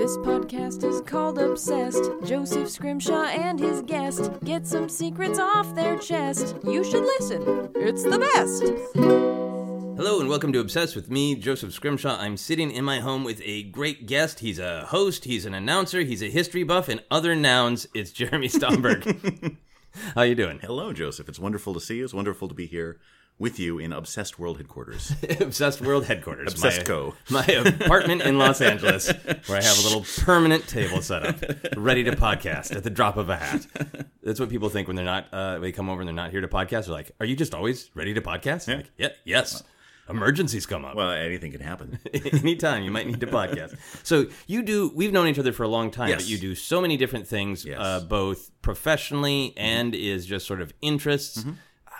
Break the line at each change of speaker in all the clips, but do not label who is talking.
This podcast is called Obsessed. Joseph Scrimshaw and his guest get some secrets off their chest. You should listen, it's the best.
Hello and welcome to Obsessed with me, Joseph Scrimshaw. I'm sitting in my home with a great guest. He's a host, he's an announcer, he's a history buff, and other nouns. It's Jeremy Stomberg. How you doing?
Hello, Joseph. It's wonderful to see you. It's wonderful to be here with you in Obsessed World headquarters.
Obsessed World Headquarters.
Obsessed
my,
Co.
My apartment in Los Angeles, where I have a little permanent table set up, ready to podcast at the drop of a hat. That's what people think when they're not. Uh, they come over and they're not here to podcast. They're like, "Are you just always ready to podcast?" I'm Like, yeah, yes. Emergencies come up.
Well, anything can happen.
Anytime you might need to podcast. So you do. We've known each other for a long time, but
Yes.
you do so many different things,
Yes.
uh, both professionally and is just sort of interests.
Mm-hmm.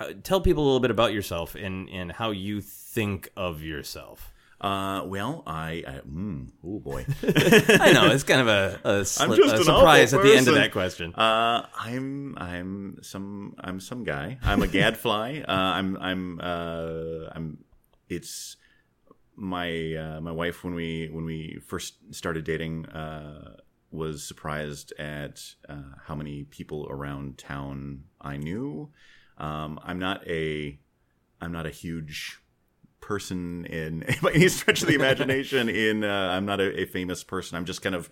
How- Tell people a little bit about yourself and and how you think of yourself.
Uh, well, I, I mm, oh boy.
I know it's kind of a, a, sli- a surprise at the end of that question.
Uh, I'm I'm some I'm some guy. I'm a gadfly. uh, I'm I'm uh, I'm. It's my uh, my wife when we when we first started dating uh, was surprised at uh, how many people around town I knew. Um, I'm not a I'm not a huge person in by any stretch of the imagination. In uh, I'm not a, a famous person. I'm just kind of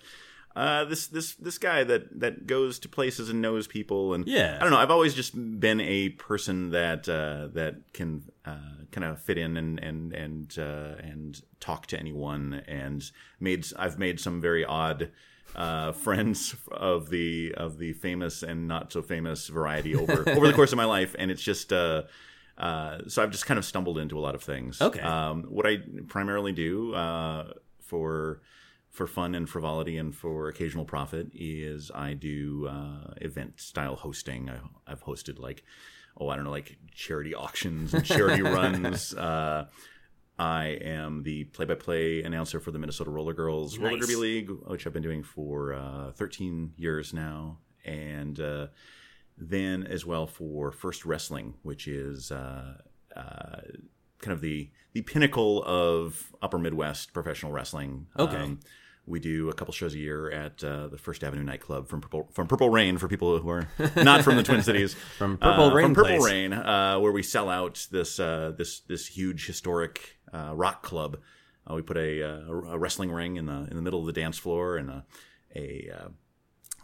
uh, this this this guy that that goes to places and knows people and
Yeah.
I don't know. I've always just been a person that uh, that can uh, kind of fit in and and and uh, and talk to anyone and made I've made some very odd. Uh, friends of the of the famous and not so famous variety over over the course of my life, and it's just uh, uh, so I've just kind of stumbled into a lot of things.
Okay.
Um, what I primarily do uh, for for fun and frivolity and for occasional profit is I do uh, event style hosting. I, I've hosted like oh I don't know like charity auctions and charity runs. I am the play-by-play announcer for the Minnesota Roller Girls Roller Derby League, which I've been doing for uh, 13 years now, and uh, then as well for First Wrestling, which is uh, uh, kind of the the pinnacle of Upper Midwest professional wrestling.
Okay.
we do a couple shows a year at uh, the First Avenue nightclub from Purple, from Purple Rain for people who are not from the Twin Cities.
From Purple
Uh,
Rain
from Purple
Place.
Rain, uh, where we sell out this uh, this this huge historic uh, rock club. Uh, we put a, uh, a wrestling ring in the in the middle of the dance floor and a a uh,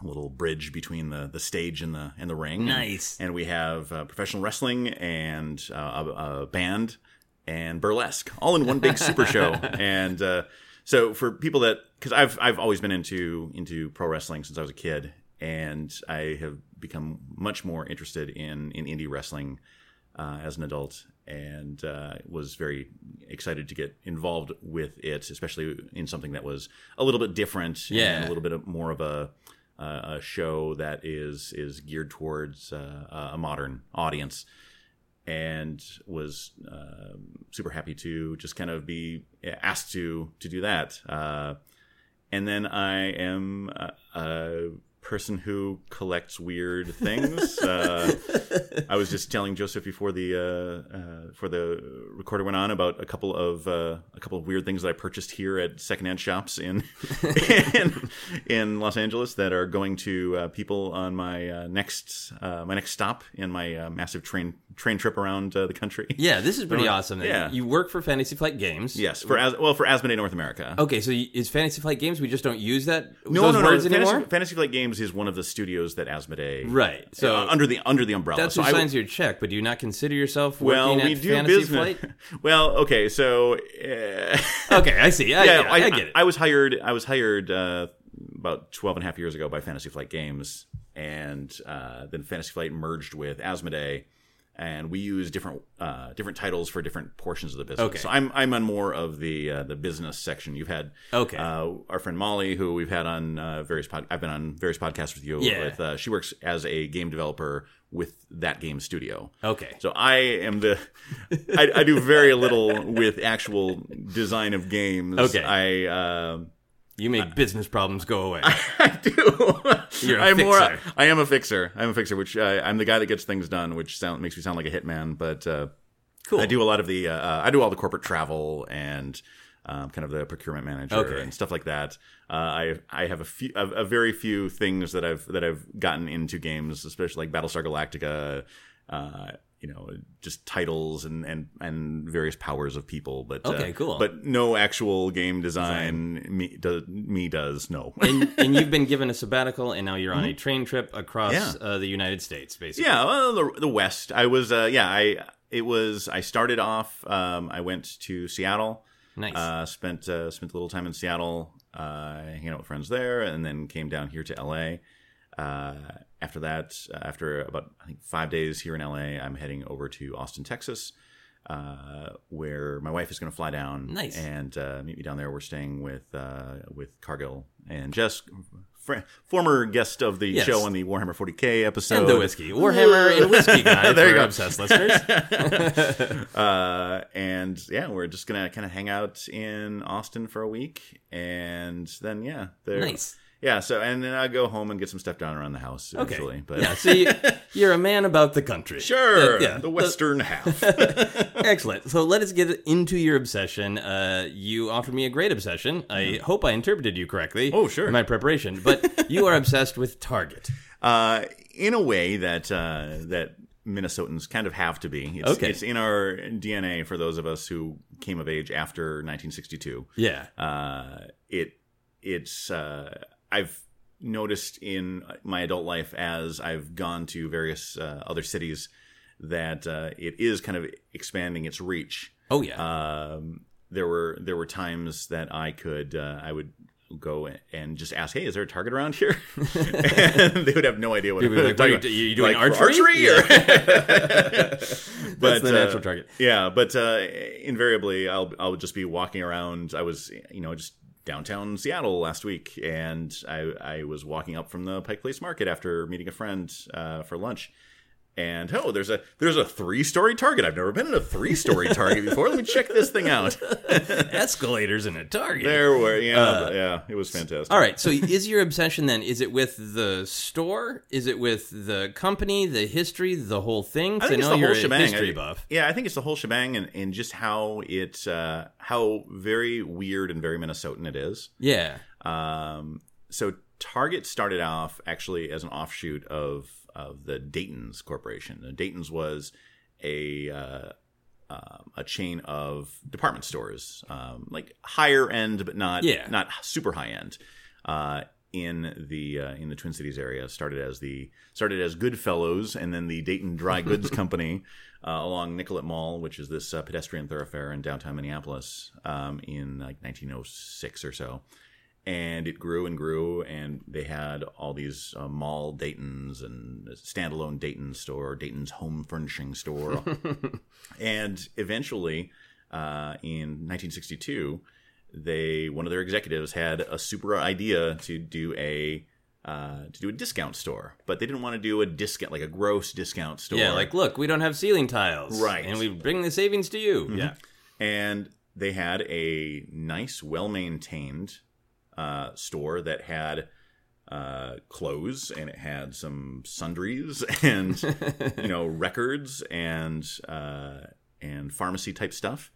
little bridge between the, the stage and the and the ring.
Nice.
And we have uh, professional wrestling and uh, a, a band and burlesque all in one big super show. And uh, so for people that because I've I've always been into into pro wrestling since I was a kid, and I have become much more interested in in indie wrestling uh, as an adult and uh, was very excited to get involved with it, especially in something that was a little bit different
Yeah.
and a little bit of more of a, uh, a show that is is geared towards uh, a modern audience. And was uh, super happy to just kind of be asked to to do that. Uh, and then I am a person who collects weird things. uh, I was just telling Joseph before the uh, uh, before the recorder went on about a couple of uh, a couple of weird things that I purchased here at secondhand shops in in, in Los Angeles that are going to uh, people on my uh, next uh, my next stop in my uh, massive train train trip around uh, the country.
yeah, this is pretty
Right.
awesome.
Yeah.
you work for Fantasy Flight Games.
Yes, for as well for Asmodee North America.
Okay, so is Fantasy Flight Games? We just don't use that
No,
those
no,
words
no.
anymore.
Fantasy, Fantasy Flight Games is one of the studios that Asmodee
Right. So
uh, under the under the umbrella.
that's
so
who
I-
signs your check. But do you not consider yourself
well, we do
Fantasy
business.
Flight?
well, okay, so uh,
Okay, I see. I,
yeah,
I, I get it.
I, was hired. I was hired uh, about 12 and a half years ago by Fantasy Flight Games, and uh, then Fantasy Flight merged with Asmodee, and we use different uh, different titles for different portions of the business.
Okay.
So I'm I'm on more of the uh, the business section. You've had
Okay.
uh, our friend Molly, who we've had on uh, various pod- I've been on various podcasts with you.
Yeah.
With uh, she works as a game developer with that game studio.
okay.
So I am the I, I do very little with actual design of games.
Okay.
I uh,
You make business problems go away.
I do.
You're a
I'm more. I am a fixer. I'm a fixer. Which uh, I'm the guy that gets things done, which sound makes me sound like a hitman. But uh,
Cool.
I do a lot of the. Uh, uh, I do all the corporate travel and um, kind of the procurement manager
Okay.
and stuff like that. Uh, I I have a few a, a very few things that I've that I've gotten into games, especially like Battlestar Galactica. Uh, you know, just titles and, and, and various powers of people, but
Okay,
uh,
cool.
But no actual game design. Me, do, me does no.
and, and you've been given a sabbatical, and now you're on a train trip across
Mm-hmm. Yeah.
uh, the United States, basically.
Yeah, well, the, the West. I was, uh, yeah, I it was. I started off. Um, I went to Seattle.
Nice.
Uh, spent uh, spent a little time in Seattle, uh, hanging out with friends there, and then came down here to LA. After that, uh, after about I think five days here in LA, I'm heading over to Austin, Texas, uh, where my wife is going to fly down
Nice.
and uh, meet me down there. We're staying with uh, with Cargill and Jess, fr- former guest of the
Yes.
show on the Warhammer 40k episode,
and the whiskey. Warhammer and whiskey guy
There you go.
obsessed listeners.
uh, and yeah, we're just gonna kind of hang out in Austin for a week, and then yeah, there.
Nice.
Yeah, so and then I go home and get some stuff done around the house eventually.
Okay.
But
yeah, so you, you're a man about the country.
sure,
Uh, yeah.
the western half.
Excellent. So let us get into your obsession. Uh, you offered me a great obsession. I hope I interpreted you correctly.
Mm-hmm. Oh, sure.
In my preparation, but you are obsessed with Target.
uh, in a way that uh, that Minnesotans kind of have to be. It's,
Okay.
it's in our DNA for those of us who came of age after 1962.
Yeah.
uh, it it's uh, I've noticed in my adult life as I've gone to various uh, other cities that uh, it is kind of expanding its reach.
Oh yeah.
Um, there were there were times that I could uh, I would go and just ask, "Hey, is there a Target around here?" and they would have no idea what.
You'd be like, "What are you- you doing
Like,
archery?"
archery or-
That's the
uh,
natural target.
yeah, but uh, invariably, I'll I'll just be walking around. I was, you know, just downtown Seattle last week, and I I was walking up from the Pike Place Market after meeting a friend uh, for lunch. And oh, there's a there's a three story Target. I've never been in a three story Target before. Let me check this thing out.
Escalators in a Target.
There were yeah yeah it was fantastic.
Uh, All right. So is your obsession then? Is it with the store? Is it with the company, the history, the whole thing
I think it's
know
the whole shebang.
history buff.
Yeah, I think it's the whole shebang, and, and just how it uh, how very weird and very Minnesotan it is.
Yeah.
Um, so Target started off actually as an offshoot of of the Dayton's Corporation. Dayton's was a uh, um, a chain of department stores, um, like higher end, but not
Yeah.
not super high end. Uh, in the uh, in the Twin Cities area, started as the started as Goodfellows, and then the Dayton Dry Goods Company uh, along Nicollet Mall, which is this uh, pedestrian thoroughfare in downtown Minneapolis, um, in like 1906 or so and it grew and grew and they had all these uh, mall daytons and standalone dayton store dayton's home furnishing store and eventually uh, in 1962 they one of their executives had a super idea to do a uh, to do a discount store but they didn't want to do a discount like a gross discount store
Yeah. Like, look, we don't have ceiling tiles.
Right. Mm-hmm.
And we bring the savings to you. Yeah.
and they had a nice, well maintained uh, store that had uh, clothes and it had some sundries and you know records and uh, and pharmacy type stuff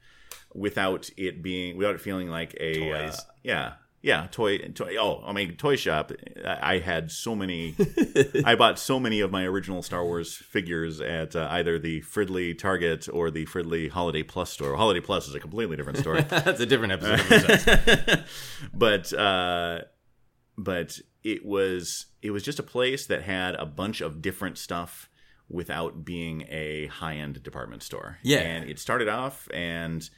without it being without it feeling like a uh, yeah yeah toy toy oh I mean toy shop I I had so many I bought so many of my original Star Wars figures at uh, either the Fridley Target or the Fridley Holiday Plus store. Holiday Plus is a completely different story,
That's a different episode. of
but uh, but it was it was just a place that had a bunch of different stuff without being a high end department store.
Yeah.
and it started off and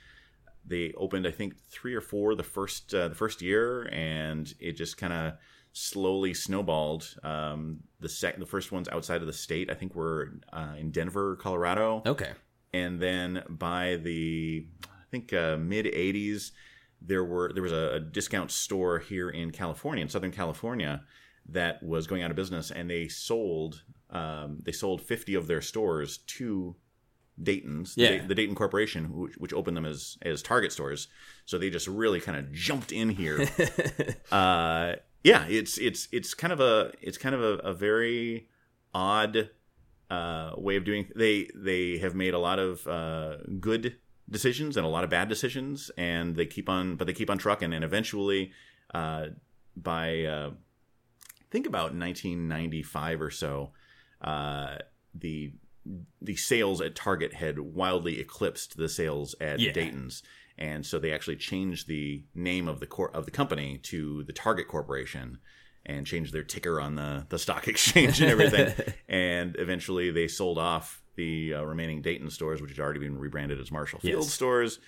they opened I think three or four the first uh, the first year, and it just kind of slowly snowballed. Um, the sec the first ones outside of the state I think were uh, in Denver, Colorado,
okay.
and then by the I think uh, mid '80s, there were there was a, a discount store here in California, in Southern California, that was going out of business, and they sold um, they sold 50 of their stores to Dayton's, the,
Yeah.
Day- the Dayton Corporation, which, which opened them as as Target stores. So they just really kind of jumped in here. uh, yeah, it's it's it's kind of a it's kind of a, a very odd uh, way of doing. They they have made a lot of uh, good decisions and a lot of bad decisions, and they keep on, but they keep on trucking, and eventually, uh, by uh, think about 1995 or so, uh, the the sales at Target had wildly eclipsed the sales at
Yeah.
Dayton's, and so they actually changed the name of the cor- of the company to the Target Corporation, and changed their ticker on the the stock exchange and everything. and eventually, they sold off the uh, remaining Dayton stores, which had already been rebranded as Marshall Field
Yes.
stores.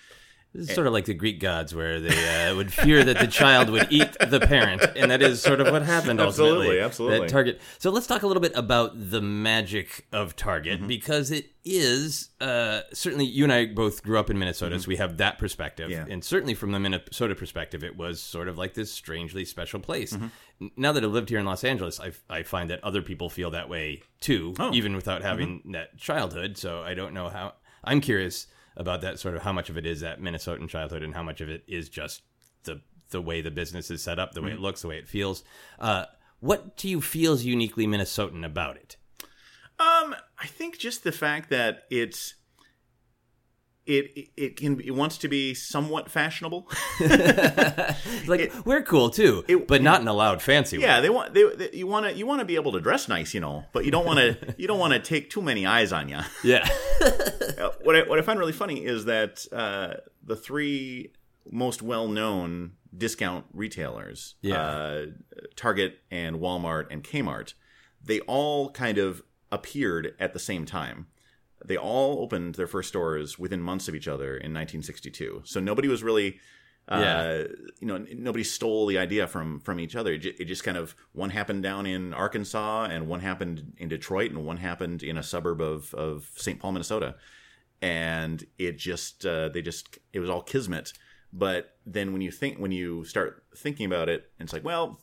This is sort of like the Greek gods, where they uh, would fear that the child would eat the parent, and that is sort of what happened.
Absolutely,
ultimately.
absolutely.
That Target. So let's talk a little bit about the magic of Target
Mm-hmm.
because it is uh, certainly you and I both grew up in Minnesota, so we have that perspective,
Mm-hmm. Yeah.
and certainly from the Minnesota perspective, it was sort of like this strangely special place.
Mm-hmm.
Now that I've lived here in Los Angeles, I, I find that other people feel that way too,
Oh.
even without having
Mm-hmm.
that childhood. So I don't know how. I'm curious about that sort of how much of it is that Minnesotan childhood and how much of it is just the the way the business is set up, the way
Mm-hmm.
it looks, the way it feels. Uh, what do you feel is uniquely Minnesotan about it?
Um, I think just the fact that it's it it can it wants to be somewhat fashionable.
Like we're cool too,
it-
but not in a loud, fancy
yeah,
way.
Yeah, they want they, they you want to you want to be able to dress nice, you know, but you don't want to you don't want to take too many eyes on you.
Yeah,
what I what I find really funny is that uh, the three most well known discount retailers,
Yeah.
uh, Target and Walmart and Kmart, they all kind of appeared at the same time. They all opened their first stores within months of each other in 1962. So nobody was really, uh,
Yeah.
you know, nobody stole the idea from from each other. It, ju- it just kind of one happened down in Arkansas, and one happened in Detroit, and one happened in a suburb of of St. Paul, Minnesota and it just uh, they just it was all kismet but then when you think when you start thinking about it it's like well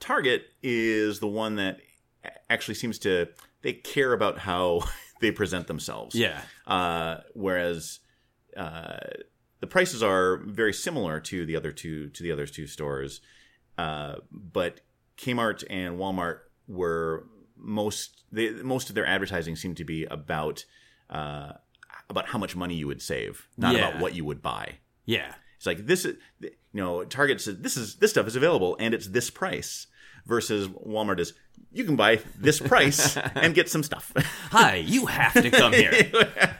target is the one that actually seems to they care about how they present themselves
yeah,
uh, whereas uh, the prices are very similar to the other two to the other two stores, uh, but Kmart and Walmart were most they, most of their advertising seemed to be about uh, about how much money you would save, not
Yeah.
about what you would buy.
yeah.
It's like this is you know Target says this is this stuff is available and it's this price versus Walmart is you can buy this price and get some stuff.
Hi, you have to come here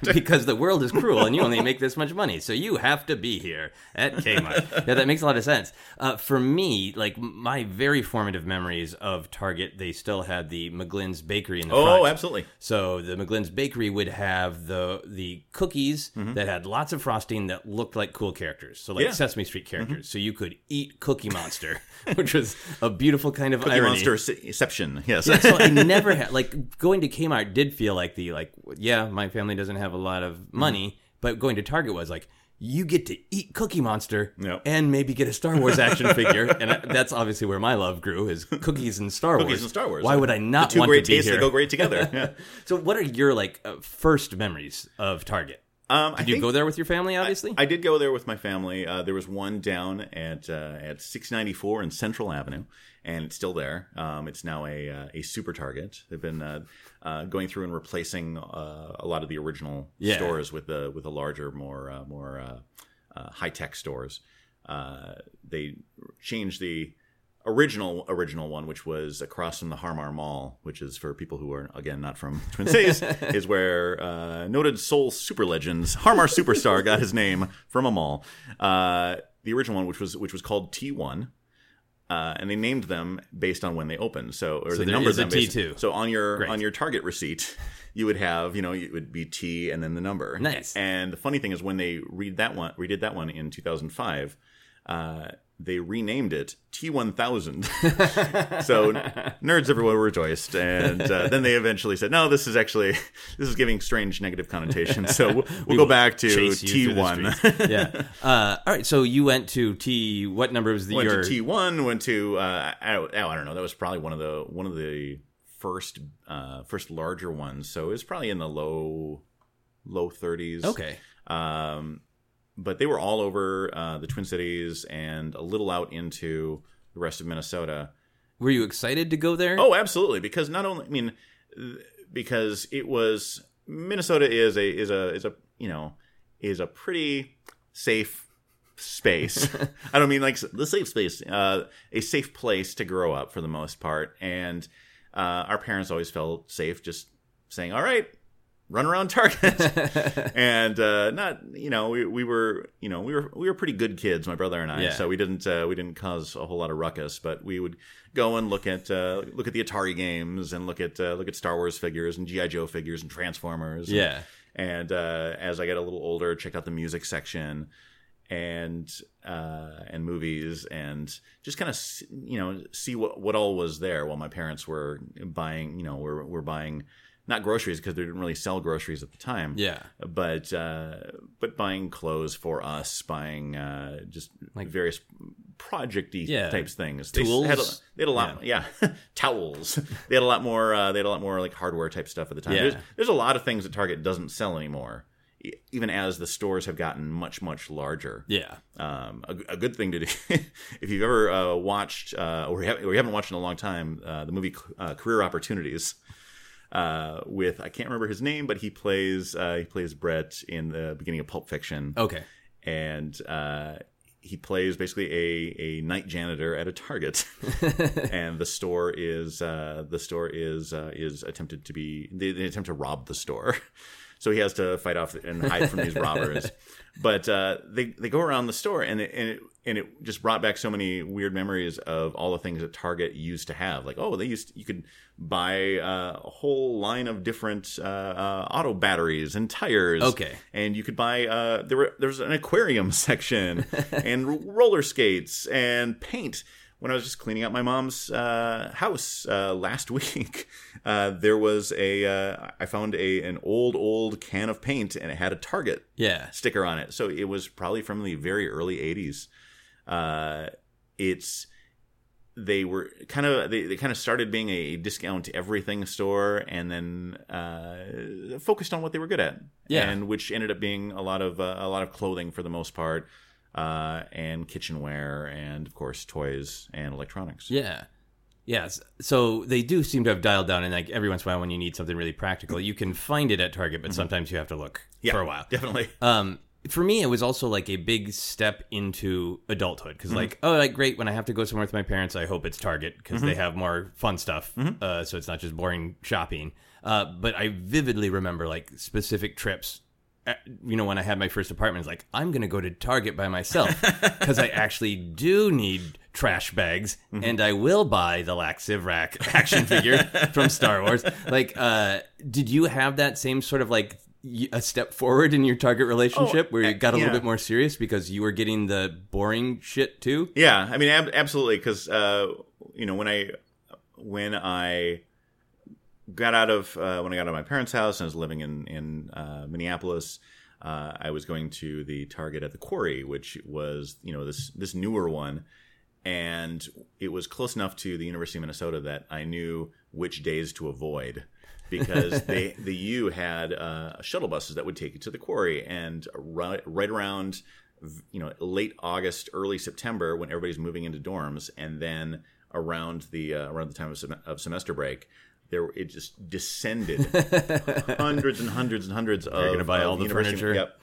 because the world is cruel and you only make this much money, so you have to be here at Kmart. yeah, that makes a lot of sense. Uh, for me, like my very formative memories of Target, they still had the McGlynn's Bakery in the
oh,
front.
absolutely.
So the McGlynn's Bakery would have the the cookies that had lots of frosting that looked like cool characters. So like
Mm-hmm. Yeah. Mm-hmm.
Sesame Street characters. So you could eat Cookie Monster, which was a beautiful kind of
Cookie
irony.
Monster exception. Yes.
so I never had like going to Kmart did feel like the like yeah my family doesn't have a lot of
Mm-hmm.
money but going to Target was like you get to eat Cookie Monster
Yep.
and maybe get a Star Wars action figure and I, that's obviously where my love grew is cookies and Star Wars
Cookies and Star Wars.
why would I not
the two
want
great
to be
tastes
here
that go great together? Yeah.
so what are your like uh, first memories of Target
Um, I
did you
think
go there with your family obviously
I did go there with my family. Uh, there was one down at uh, at 694 in Central Avenue, and it's still there. Um, it's now a uh, a super Target. They've been uh, uh, going through and replacing uh, a lot of the original
Yeah.
stores with the with the larger, more uh, more uh, uh, high tech stores. Uh, they changed the original original one, which was across from the Har Mar Mall, which is for people who are again not from Twin Cities, is where uh, noted soul super legends Har Mar Superstar got his name from a mall. Uh, the original one, which was which was called T one. Uh, and they named them based on when they opened. So, or
So
they numbered them based-
T2.
So on your
Great.
on your Target receipt, you would have you know it would be T and then the number.
Nice.
And the funny thing is when they read that one, redid that one in 2005, uh, they renamed it T1000. so nerds everywhere rejoiced, and uh, then they eventually said, "No, this is actually this is giving strange negative connotations." So we'll, we'll go back to
Chase you through the
T1.
yeah uh, all right so you went to T what number was the
went
your
to T1. Went to uh, I, oh, I don't know. That was probably one of the one of the first uh, first larger ones. So it was probably in the low low 30s.
okay
Um, but they were all over uh, the Twin Cities and a little out into the rest of Minnesota.
were you excited to go there
Oh, absolutely! Because not only, I mean, because it was Minnesota is a is a is a you know is a pretty safe space. I don't mean like the safe space, uh, a safe place to grow up for the most part. And uh, our parents always felt safe just saying, all right, run around Target. and uh, not, you know, we, we were, you know, we were, we were pretty good kids, my brother and I.
Yeah.
So we didn't, uh, we didn't cause a whole lot of ruckus, but we would go and look at, uh, look at the Atari games and look at, uh, look at Star Wars figures and G.I. Joe figures and Transformers. and-
Yeah.
and uh, as I get a little older, check out the music section and uh, and movies and just kind of you know see what what all was there while my parents were buying you know were were buying not groceries because they didn't really sell groceries at the time
Yeah.
but uh, but buying clothes for us buying uh, just like various projecty
Yeah.
types things
Tools.
they had a, they had a lot yeah, towels they had a lot more uh, they had a lot more like hardware type stuff at the time
Yeah.
there's, there's a lot of things that target doesn't sell anymore even as the stores have gotten much much larger
Yeah.
um, a, a good thing to do if you've ever uh, watched uh, or, you haven't, or you haven't watched in a long time uh, the movie uh, career opportunities uh, with I can't remember his name, but he plays uh, he plays Brett in the beginning of Pulp Fiction,
Okay.
and uh, he plays basically a, a night janitor at a Target, and the store is uh, the store is uh, is attempted to be they, they attempt to rob the store. So he has to fight off and hide from these robbers, but uh, they they go around the store and it, and it and it just brought back so many weird memories of all the things that Target used to have. Like oh, they used you could buy uh, a whole line of different uh, uh, auto batteries and tires.
Okay.
and you could buy uh, there were there was an aquarium section and roller skates and paint. When I was just cleaning out my mom's uh, house uh, last week, uh, there was a uh, I found a an old old can of paint and it had a Target
Yeah.
sticker on it. So it was probably from the very early '80s. Uh, it's they were kind of they, they kind of started being a discount everything store and then uh, focused on what they were good at
Yeah.
and which ended up being a lot of uh, a lot of clothing for the most part uh, and kitchenware and of course toys and electronics
Yeah. Yes. So they do seem to have dialed down, and like every once in a while, when you need something really practical, you can find it at Target, but sometimes you have to look
yeah
for a while.
definitely
Um, for me, it was also like a big step into adulthood because, like, oh, like great when I have to go somewhere with my parents, I hope it's Target because they have more fun stuff, uh, so it's not just boring shopping. Uh, but I vividly remember like specific trips. You know, when I had my first apartment, it's like I'm going to go to Target by myself because I actually do need trash bags, and I will buy the Lak Sivrak action figure from Star Wars. Like, uh, did you have that same sort of like a step forward in your Target relationship where you got a
yeah.
little bit more serious because you were getting the boring shit too?
Yeah, I mean, ab- absolutely, because uh, you know when I when I got out of uh, when I got out of my parents' house and I was living in in uh, Minneapolis, uh, I was going to the Target at the Quarry, which was you know this this newer one, and it was close enough to the University of Minnesota that I knew which days to avoid. because they the U had uh, shuttle buses that would take you to the quarry, and right, right around you know late August, early September, when everybody's moving into dorms, and then around the uh, around the time of, sem- of semester break, there it just descended hundreds and hundreds and hundreds of.
gonna buy all the
university-
furniture?
Yep.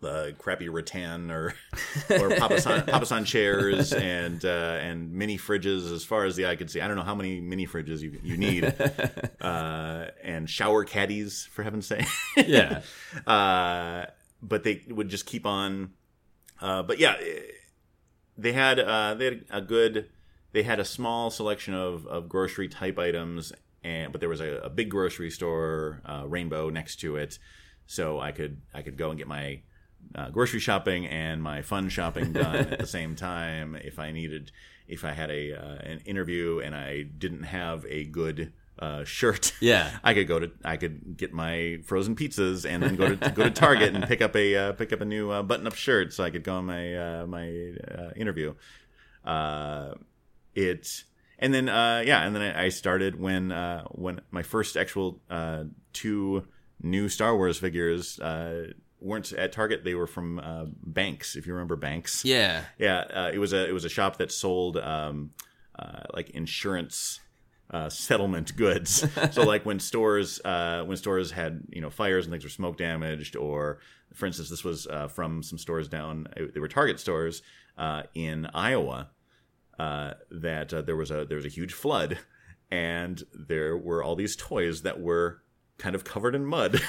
The crappy rattan or or papasan, papasan chairs and uh, and mini fridges as far as the eye could see. I don't know how many mini fridges you you need, uh, and shower caddies for heaven's sake.
Yeah.
uh, but they would just keep on. Uh, but yeah, they had uh, they had a good. They had a small selection of, of grocery type items, and but there was a, a big grocery store, uh, Rainbow, next to it, so I could I could go and get my uh, grocery shopping and my fun shopping done at the same time if I needed if I had a uh, an interview and I didn't have a good uh, shirt
Yeah.
I could go to I could get my frozen pizzas and then go to go to Target and pick up a uh, pick up a new uh, button up shirt so I could go on my uh, my uh, interview. Uh, it and then uh, yeah, and then I, started when uh, when my first actual uh, two new Star Wars figures uh, weren't at Target; they were from uh, Banks. If you remember Banks,
Yeah.
yeah, uh, it was a it was a shop that sold um, uh, like insurance uh, settlement goods. so like when stores uh, when stores had you know fires and things were smoke damaged, or for instance, this was uh, from some stores down. They were Target stores uh, in Iowa. Uh, that uh, there was a there was a huge flood, and there were all these toys that were kind of covered in mud,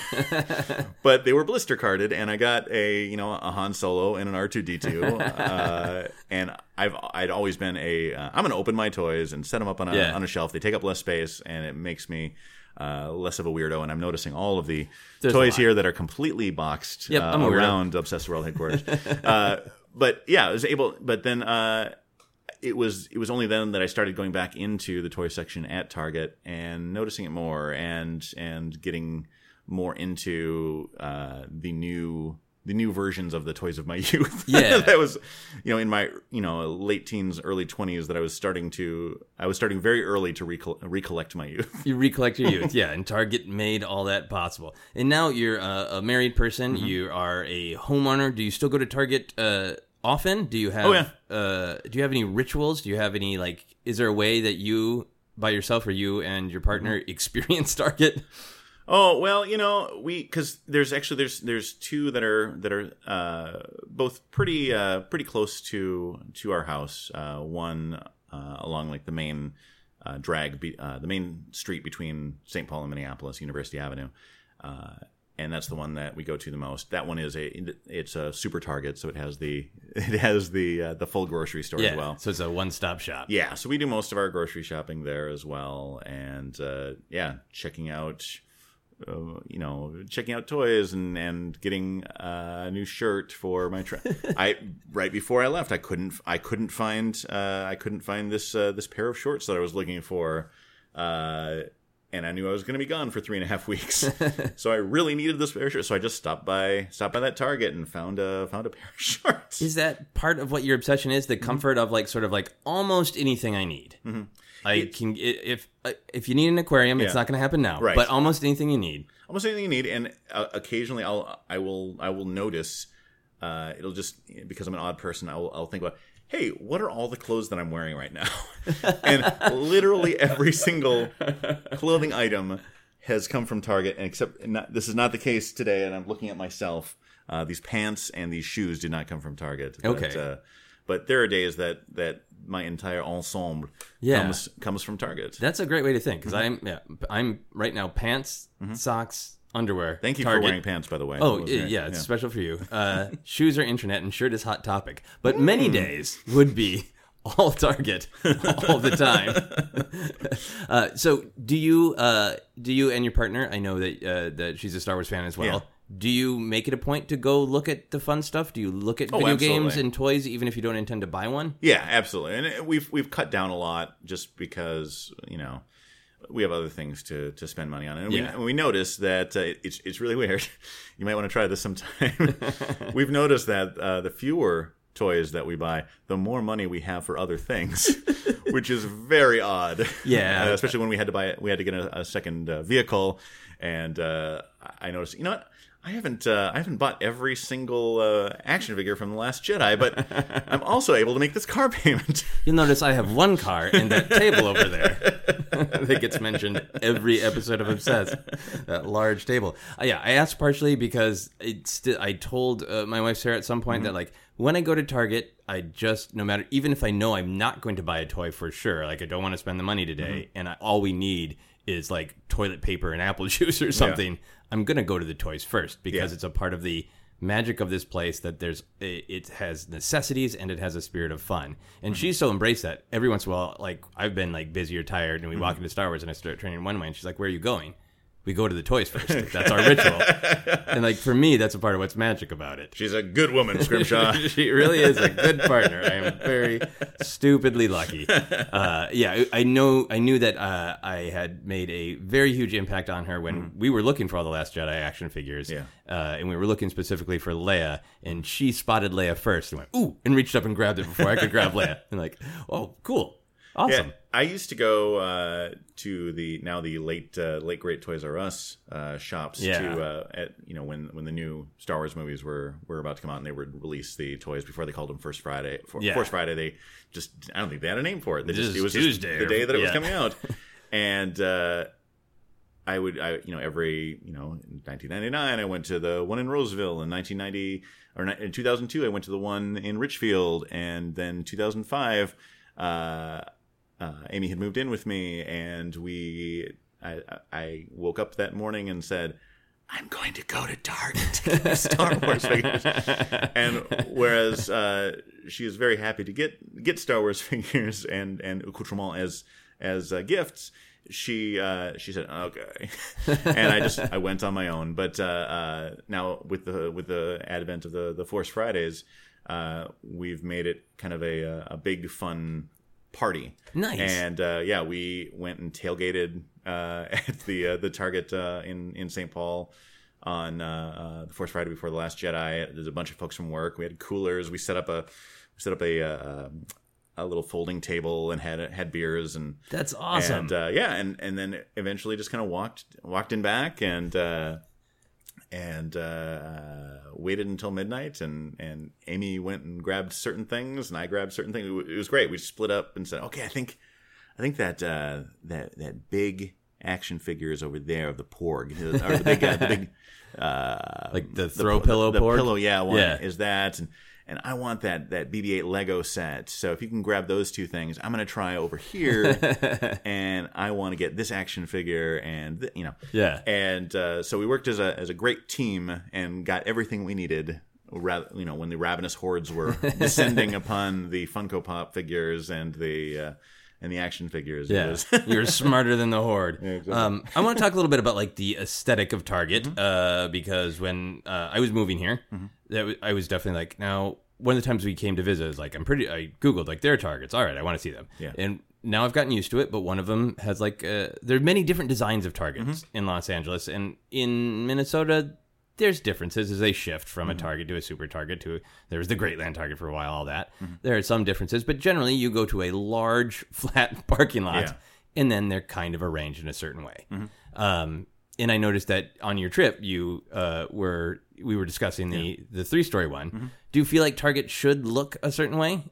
but they were blister carded, and I got a you know a Han Solo and an R two D two, uh, and I've I'd always been a uh, I'm gonna open my toys and set them up on a
Yeah.
on a shelf. They take up less space, and it makes me. Uh, less of a weirdo, and I'm noticing all of the
There's
toys here that are completely boxed
Yep,
uh,
I'm a weirdo.
around Obsessed World headquarters. uh, but yeah, I was able. But then uh, it was it was only then that I started going back into the toy section at Target and noticing it more and and getting more into uh, the new the new versions of the toys of my youth.
Yeah.
that was you know in my you know late teens, early twenties that I was starting to I was starting very early to recol- recollect my youth.
You recollect your youth, yeah, and Target made all that possible. And now you're a, a married person.
Mm-hmm.
You are a homeowner. Do you still go to Target uh, often? Do you have?
Oh, yeah.
Uh, do you have any rituals? Do you have any like? Is there a way that you by yourself or you and your partner
Mm-hmm.
experience Target?
Oh well, you know we because there's actually there's there's two that are that are uh, both pretty uh, pretty close to to our house. Uh, one uh, along like the main uh, drag, be, uh, the main street between St. Paul and Minneapolis, University Avenue, uh, and that's the one that we go to the most. That one is a it's a super Target, so it has the it has the uh, the full grocery store
Yeah,
as well.
so it's a one-stop shop.
Yeah, so we do most of our grocery shopping there as well, and uh, yeah, checking out, uh, you know, checking out toys and and getting uh, a new shirt for my. trip. I right before I left, I couldn't I couldn't find uh, I couldn't find this uh, this pair of shorts that I was looking for. And I knew I was going to be gone for three and a half weeks, so I really needed this pair of shorts. So I just stopped by stopped by that Target and found a found a pair of shorts.
Is that part of what your obsession is? The
Mm-hmm.
comfort of like sort of like almost anything I need. I can if uh, if you need an aquarium, it's not going to happen now.
Right.
But almost anything you need.
almost anything you need and uh, occasionally i'll i will i will notice uh, it'll just because i'm an odd person I'll, I'll think about hey what are all the clothes that i'm wearing right now? And literally every single clothing item has come from target and except not, this is not the case today and i'm looking at myself. Uh, these pants and these shoes did not come from target but,
Okay.
uh, but there are days that that my entire ensemble
Yeah.
comes comes from target.
That's a great way to think because I'm yeah I'm right now pants, socks, underwear.
Thank you
Target.
for wearing pants by the way
Oh yeah, yeah, it's special for you. Uh, shoes are internet and shirt is hot topic, but many days would be all Target all the time. uh, so do you uh, do you and your partner? I know that uh, that she's a Star Wars fan as well.
Yeah.
Do you make it a point to go look at the fun stuff? Do you look at video games
Oh,
and toys even if you don't intend to buy one?
Yeah, absolutely. And we've we've cut down a lot just because you know we have other things to, to spend money on, and
Yeah.
we, we noticed that uh, it's it's really weird. You might want to try this sometime. we've noticed that uh, the fewer toys that we buy, the more money we have for other things, which is very odd.
Yeah.
Uh, especially when we had to buy we had to get a, a second uh, vehicle, and uh, I noticed you know what. I haven't uh, I haven't bought every single uh, action figure from the Last Jedi, but I'm also able to make this car payment.
You'll notice I have one car in that table over there that gets mentioned every episode of Obsessed. That large table. Uh, yeah, I asked partially because it's. I told uh, my wife Sarah at some point that like when I go to Target, I just no matter even if I know I'm not going to buy a toy for sure, like I don't want to spend the money today, and I, all we need is like toilet paper and apple juice or something. I'm gonna go to the toys first because
Yeah.
it's a part of the magic of this place that there's it has necessities and it has a spirit of fun. And mm-hmm. she's so embraced that. Every once in a while like i've been like busy or tired and we walk mm-hmm. into star wars and i start training one way and she's like where are you going we go to the toys first that's our ritual and like for me that's a part of what's magic about it
She's a good woman, Scrimshaw.
she really is a good partner. I am very stupidly lucky. Uh, yeah, I know. I knew that uh, I had made a very huge impact on her when we were looking for all the Last Jedi action figures.
Yeah.
uh, and we were looking specifically for Leia, and she spotted Leia first and went ooh, and reached up and grabbed it before I could grab Leia. And like, oh, cool, awesome.
Yeah, I used to go uh, to the now the late uh, late great Toys R Us uh, shops
Yeah.
to uh, at you know when when the new Star Wars movies were were about to come out and they would release the toys before they called them First Friday. For,
Yeah.
Force Friday, they just I don't think they had a name for it. They just, it was
Tuesday
the day that it was coming out. and uh, I would, I you know, every you know, in 1999, I went to the one in Roseville. In 1990 or in 2002, I went to the one in Richfield, and then 2005, uh, Amy had moved in with me, and we, I, I- woke up that morning and said. I'm going to go to Target to get Star Wars figures. And whereas uh, she is very happy to get get Star Wars figures and and accoutrement as as uh, gifts, she uh, she said okay, and I just I went on my own. But uh, uh, now with the with the advent of the the Force Fridays, uh, we've made it kind of a a big fun party.
Nice.
And uh, yeah, we went and tailgated uh, at the uh, the Target uh, in in St. Paul on uh, uh, the Force Friday before the Last Jedi. There's a bunch of folks from work. We had coolers. We set up a we set up a uh, a little folding table and had had beers and
That's awesome.
and uh, yeah, and and then eventually just kind of walked walked in back and uh, and uh, waited until midnight. And and Amy went and grabbed certain things, and I grabbed certain things. It was great. We split up and said, okay, I think I think that uh, that that big action figure is over there of the Porg, or the big uh, the big. Uh,
Like the throw pillow
the, the
Porg?
pillow, yeah, one
Yeah.
is that, and and I want that that BB-8 Lego set. So if you can grab those two things, I'm gonna try over here, and I want to get this action figure, and th- you know,
Yeah.
And uh, so we worked as a as a great team and got everything we needed. Rather, you know, when the ravenous hordes were descending upon the Funko Pop figures and the uh, and the action figures,
Yeah, you're smarter than the horde. um, I want to talk a little bit about like the aesthetic of Target,
Mm-hmm.
uh, because when uh, I was moving here, that was, I was definitely like, now one of the times we came to visit, I was like, I'm pretty. I googled like their targets. All right, I want to see them.
Yeah.
and now I've gotten used to it. But one of them has like uh, there are many different designs of targets
Mm-hmm.
in Los Angeles and in Minnesota. There's differences as they shift from
Mm-hmm.
a Target to a Super Target to there was the Greatland Target for a while. All that
Mm-hmm.
there are some differences, but generally you go to a large flat parking lot
Yeah.
and then they're kind of arranged in a certain way.
Mm-hmm.
Um, and I noticed that on your trip, you uh, were we were discussing the the three story one.
Mm-hmm.
Do you feel like Target should look a certain way,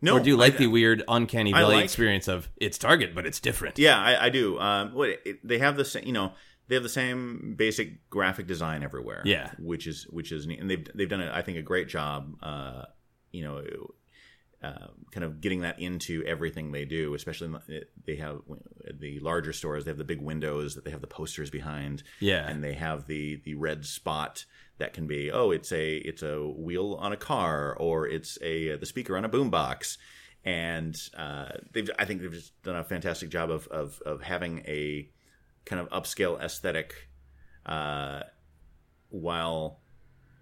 no,
or do you like
I-
the weird uncanny valley
like-
experience of it's Target but it's different?
Yeah, I, I do. Um, what it, they have the same, you know, they have the same basic graphic design everywhere.
Yeah.
which is which is neat, and they've they've done, a, I think, a great job. Uh, you know, uh, kind of getting that into everything they do. Especially the, they have the larger stores. They have the big windows that they have the posters behind.
Yeah.
and they have the the red spot that can be oh it's a it's a wheel on a car or it's a the speaker on a boombox and uh, they've I think they've just done a fantastic job of of, of having a kind of upscale aesthetic uh, while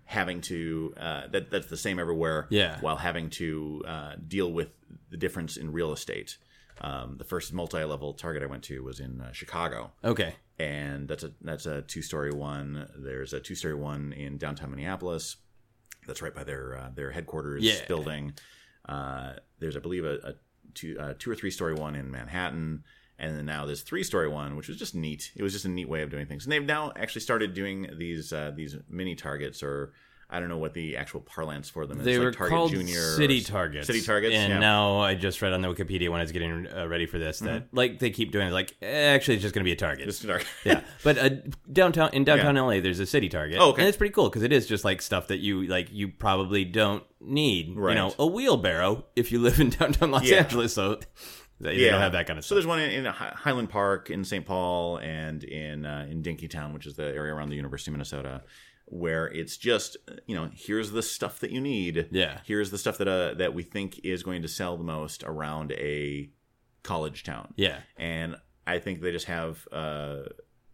having to uh, that that's the same everywhere
Yeah.
while having to uh, deal with the difference in real estate um, the first multi-level target I went to was in uh, Chicago
Okay.
and that's a that's a two story one. There's a two story one in downtown Minneapolis. That's right by their uh, their headquarters
Yeah.
building. Uh, there's I believe a, a two uh, two or three story one in Manhattan, and then now this three story one, which was just neat. It was just a neat way of doing things. And they've now actually started doing these uh, these mini targets or. I don't know what the actual parlance for them is.
They
like
were
Target
called
Junior
City Targets.
City Targets.
And
yeah. Mm-hmm.
now I just read on the Wikipedia when I was getting uh, ready for this that like they keep doing it. Like eh, actually, it's just going to be a Target.
Just a Target.
yeah, but uh, downtown in downtown LA, there's a city Target.
Oh, okay.
and it's pretty cool because it is just like stuff that you like. You probably don't need.
Right.
You know, a wheelbarrow if you live in downtown Los
Yeah.
Angeles. So they, they don't have that kind of stuff.
so there's one in, in Highland Park in St. Paul and in uh, in Dinkytown, which is the area around the University of Minnesota, where it's just you know here's the stuff that you need.
Yeah.
Here's the stuff that uh, that we think is going to sell the most around a college town.
Yeah,
And I think they just have uh,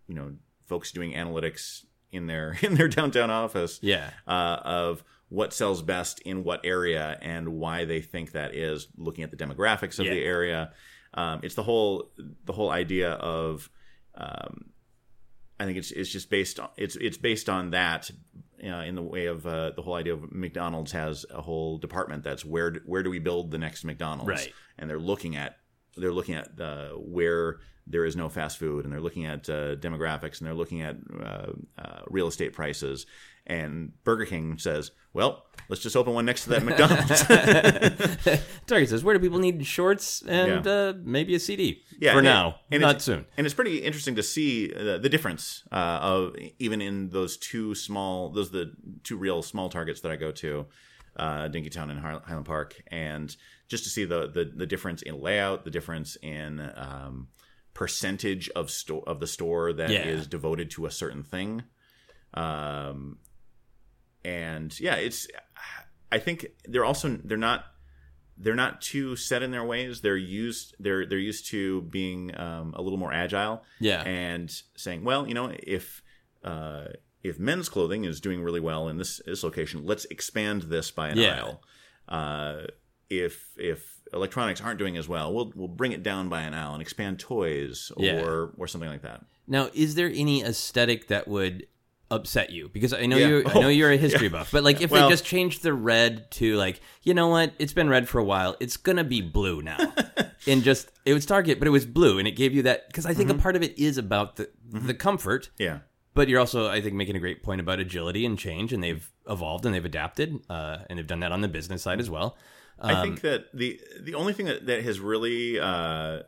you know folks doing analytics in their in their downtown office
yeah,
uh, of what sells best in what area and why they think that is looking at the demographics of
Yeah.
the area um, it's the whole the whole idea of um, I think it's it's just based on it's it's based on that uh, in the way of uh, the whole idea of McDonald's has a whole department that's where do, where do we build the next McDonald's
Right.
and they're looking at they're looking at uh, where there is no fast food, and they're looking at uh, demographics, and they're looking at uh, uh, real estate prices. And Burger King says, "Well, let's just open one next to that McDonald's."
Target says, where do people need shorts and
Yeah.
uh, maybe a CD?
Yeah,
for
and-
now,
and
not soon.
And it's pretty interesting to see uh, the difference uh, of even in those two small, those are the two real small targets that I go to, uh, Dinkytown and Highland Park, and just to see the the, the difference in layout, the difference in um, percentage of store of the store that is
Yeah.
devoted to a certain thing. Um, and yeah, it's. I think they're also they're not they're not too set in their ways. They're used they're they're used to being um, a little more agile
Yeah.
and saying, well, you know, if uh, if men's clothing is doing really well in this this location, let's expand this by an
Yeah.
aisle. Uh, if if electronics aren't doing as well, we'll we'll bring it down by an aisle and expand toys or
Yeah.
or something like that.
Now, is there any aesthetic that would upset you? Because I know
Yeah.
you, I know you're a history buff, but like if
Well-
they just changed the red to like, you know what, it's been red for a while, it's gonna be blue now, and just it was Target, but it was blue, and it gave you that because I think
Mm-hmm.
a part of it is about the the comfort,
Yeah.
but you're also I think making a great point about agility and change, and they've evolved and they've adapted, uh, and they've done that on the business side as well.
I
Um,
think that the the only thing that, that has really uh,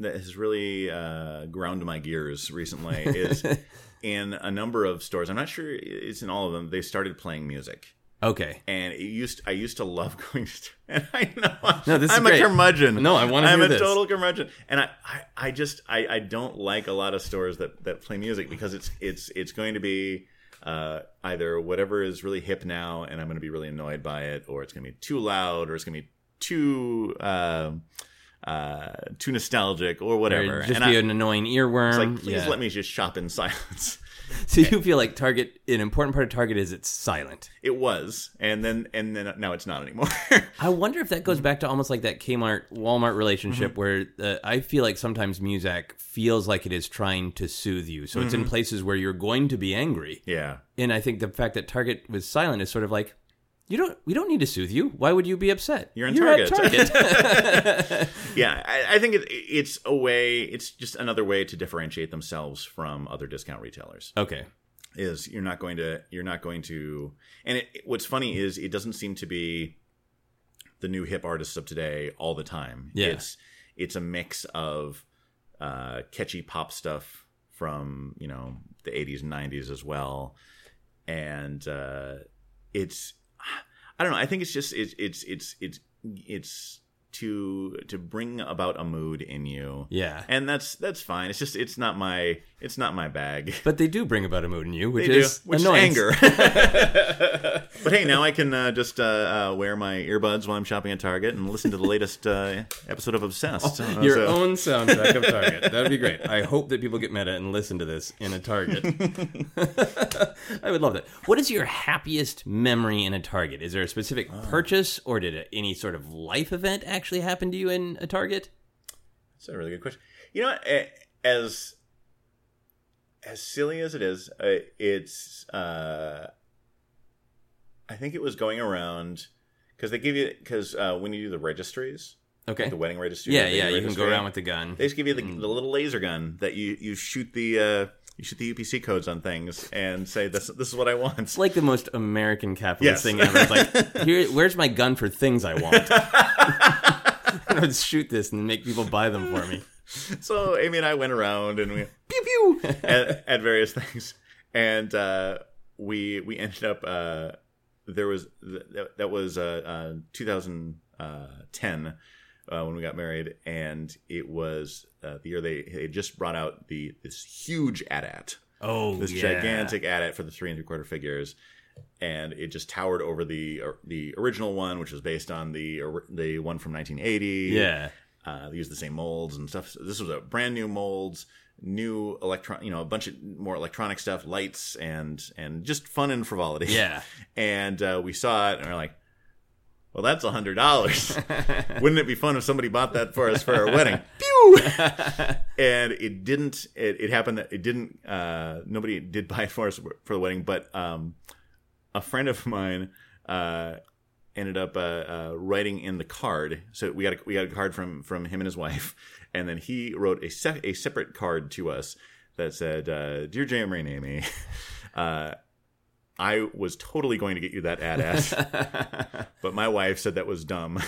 that has really uh, ground my gears recently is in a number of stores. I'm not sure it's in all of them. They started playing music,
Okay.
and it used I used to love going. to And I know
No, this is
I'm
great.
a curmudgeon.
No, I wanna
I'm
hear
a
this.
total curmudgeon, and I, I, I just I, I don't like a lot of stores that that play music because it's it's it's going to be. Uh, either whatever is really hip now, and I'm going to be really annoyed by it, or it's going to be too loud, or it's going to be too uh, uh, too nostalgic, or
Or
whatever.
just
and
be
I,
an annoying earworm.
it's like, please
Yeah.
let me just shop in silence.
So you feel like Target, an important part of Target is it's silent.
It was, and then and then now it's not anymore.
I wonder if that goes back to almost like that Kmart Walmart relationship where uh, I feel like sometimes music feels like it is trying to soothe you. So it's in places where you're going to be angry.
yeah,
And I think the fact that Target was silent is sort of like you don't we don't need to soothe you. Why would you be upset?
You're in
at
Target.
Target.
yeah. I, I think it, it's a way. It's just another way to differentiate themselves from other discount retailers.
okay.
is you're not going to you're not going to and it, what's funny is it doesn't seem to be the new hip artists of today all the time
Yeah.
it's it's a mix of uh, catchy pop stuff from you know the 80s and 90s as well and uh, it's i don't know i think it's just it's it's it's it's it's to to bring about a mood in you
Yeah.
and that's that's fine it's just it's not my it's not my bag
But they do bring about a mood in you, which
they
is
do, which
annoyance.
is anger. but hey, now I can uh, just uh, uh, wear my earbuds while I'm shopping at Target and listen to the latest uh, episode of Obsessed. Uh,
Your
so-
own soundtrack of Target. That'd be great. I hope that people get meta and listen to this in a Target. I would love that. What is your happiest memory in a Target? Is there a specific
Ah.
purchase or did it, any sort of life event actually happen to you in a Target?
That's a really good question. You know. As as silly as it is, it's. Uh, I think it was going around because they give you because uh, when you do the registries,
Okay.
the wedding registry,
Yeah, yeah, you can go around with the gun.
They just give you the, the little laser gun that you you shoot the uh, you shoot the UPC codes on things and say this this is what I want.
It's like the most American capitalist
Yes.
thing ever. It's like, here, where's my gun for things I want? I would shoot this and make people buy them for me.
So Amy and I went around and we
Pew pew.
at, at various things, and uh, we we ended up uh, there was that, that was uh, uh, 2010 uh, when we got married, and it was uh, the year they, they just brought out the this huge AT-AT,
Oh,
this
yeah.
gigantic AT-AT for the three and three quarter figures. And it just towered over the the original one, which was based on the the one from 1980.
Yeah.
Uh, they used the same molds and stuff. So this was a brand new molds, new electron, you know, a bunch of more electronic stuff, lights, and and just fun and frivolity.
Yeah.
And uh, we saw it, and we're like, "Well, that's a hundred dollars. Wouldn't it be fun if somebody bought that for us for our wedding?" Pew! and it didn't. It, it happened that it didn't. Uh, nobody did buy it for us for the wedding, but um, a friend of mine. Uh, ended up uh, uh, writing in the card. So we got a, we got a card from from him and his wife, and then he wrote a se- a separate card to us that said, uh, "Dear J.M. And Amy." Uh, I was totally going to get you that AT-AT, but my wife said that was dumb.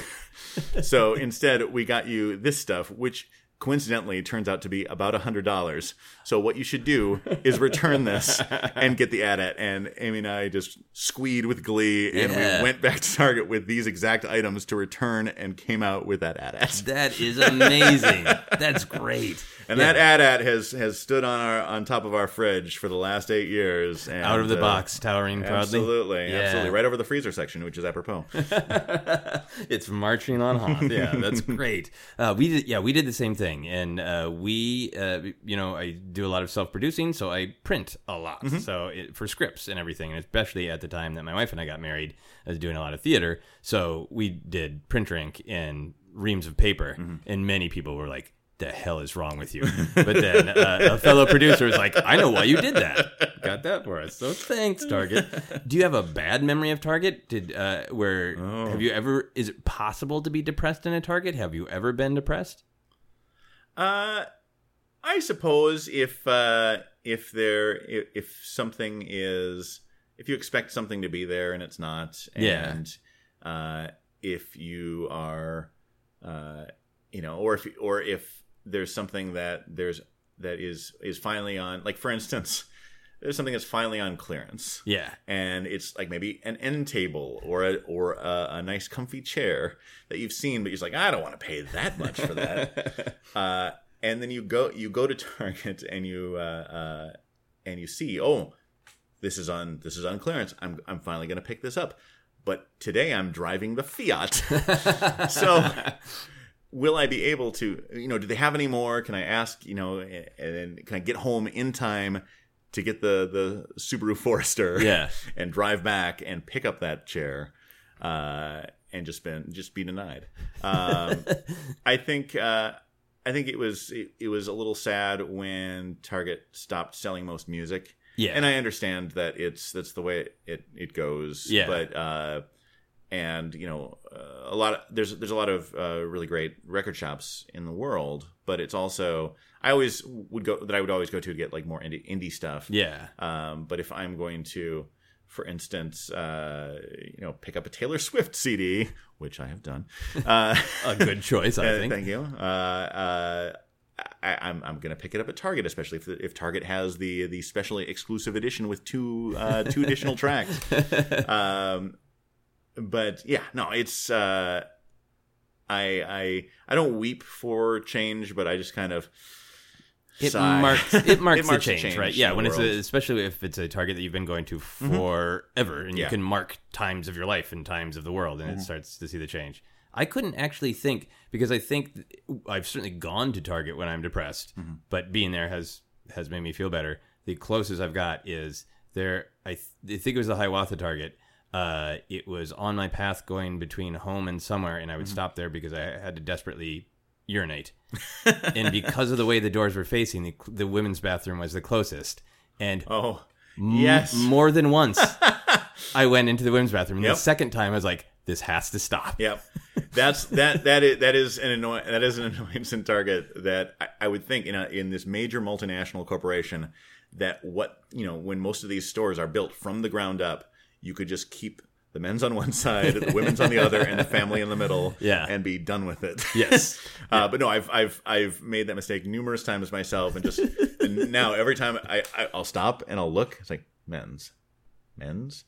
so instead, we got you this stuff, which coincidentally it turns out to be about a hundred dollars. So what you should do is return this and get the AT-AT. And Amy and I just squeed with glee, and
Yeah.
we went back to Target with these exact items to return, and came out with that AT-AT.
That is amazing. That's great.
And
Yeah.
that AT-AT has has stood on our on top of our fridge for the last eight years. And,
out of the
uh,
box, towering proudly.
Absolutely,
Yeah.
absolutely, right over the freezer section, which is apropos.
it's marching on Hoth. Yeah, that's great. Uh, we did, yeah, we did the same thing, and uh, we, uh, you know, I do a lot of self-producing, so I print a lot,
Mm-hmm.
so it, for scripts and everything, and especially at the time that my wife and I got married, I was doing a lot of theater, so we did print ink and reams of paper,
Mm-hmm.
and many people were like. The hell is wrong with you? But then uh, a fellow producer was like, "I know why you did that. Got that for us. So thanks, Target. Do you have a bad memory of Target? Did uh, where
Oh.
have you ever? Is it possible to be depressed in a Target? Have you ever been depressed?
Uh, I suppose if uh, if there if, if something is if you expect something to be there and it's not,
Yeah.
and uh, if you are, uh, you know, or if or if there's something that there's that is is finally on, like for instance, there's something that's finally on clearance.
Yeah,
and it's like maybe an end table or a or a, a nice comfy chair that you've seen, but you're like, I don't want to pay that much for that. uh, and then you go you go to Target and you uh, uh, and you see, oh, this is on this is on clearance. I'm I'm finally going to pick this up. But today I'm driving the Fiat, so will I be able to? You know, do they have any more? Can I ask? You know, and, and can I get home in time to get the the Subaru Forester?
Yeah.
and drive back and pick up that chair, uh, and just been just be denied. Um, I think uh, I think it was it, it was a little sad when Target stopped selling most music.
Yeah.
and I understand that it's that's the way it it goes.
Yeah.
but uh, and you know uh, a lot of there's there's a lot of uh, really great record shops in the world, but it's also I always would go that I would always go to to get like more indie indie stuff.
yeah,
Um, but if I'm going to, for instance, uh, you know, pick up a Taylor Swift CD, which I have done, uh,
a good choice, I
uh,
think.
thank you. Uh, uh, I, I'm I'm gonna pick it up at Target, especially if if Target has the the specially exclusive edition with two uh, two additional tracks. Um, but yeah, no, it's uh, I I I don't weep for change, but I just kind of
It
sigh.
marks it marks,
It marks
the
a
change,
change
right? Yeah, when it's a.
Mm-hmm.
especially if it's a target that you've been going to forever, and you can mark times of your life and times of the world, and
Mm-hmm.
it starts to see the change. I couldn't actually think because I think I've certainly gone to Target when I'm depressed,
Mm-hmm.
but being there has has made me feel better. The closest I've got is there. I, th- I think it was the Hiawatha Target. Uh, it was on my path going between home and somewhere, and I
Mm-hmm.
would stop there because I had to desperately urinate. and because of the way the doors were facing, the, the women's bathroom was the closest. And
oh
m-
yes.
more than once, I went into the women's bathroom. And
Yep.
The second time, I was like, "This has to stop."
Yep, that's that that is that is an annoy that is an annoyance in Target that I, I would think in a, in this major multinational corporation that what you know when most of these stores are built from the ground up, you could just keep the men's on one side, the women's on the other, and the family in the middle,
Yeah.
and be done with it.
Yes.
Uh, but no, I've I've I've made that mistake numerous times myself, and just and now every time I, I I'll stop and I'll look, it's like men's, men's,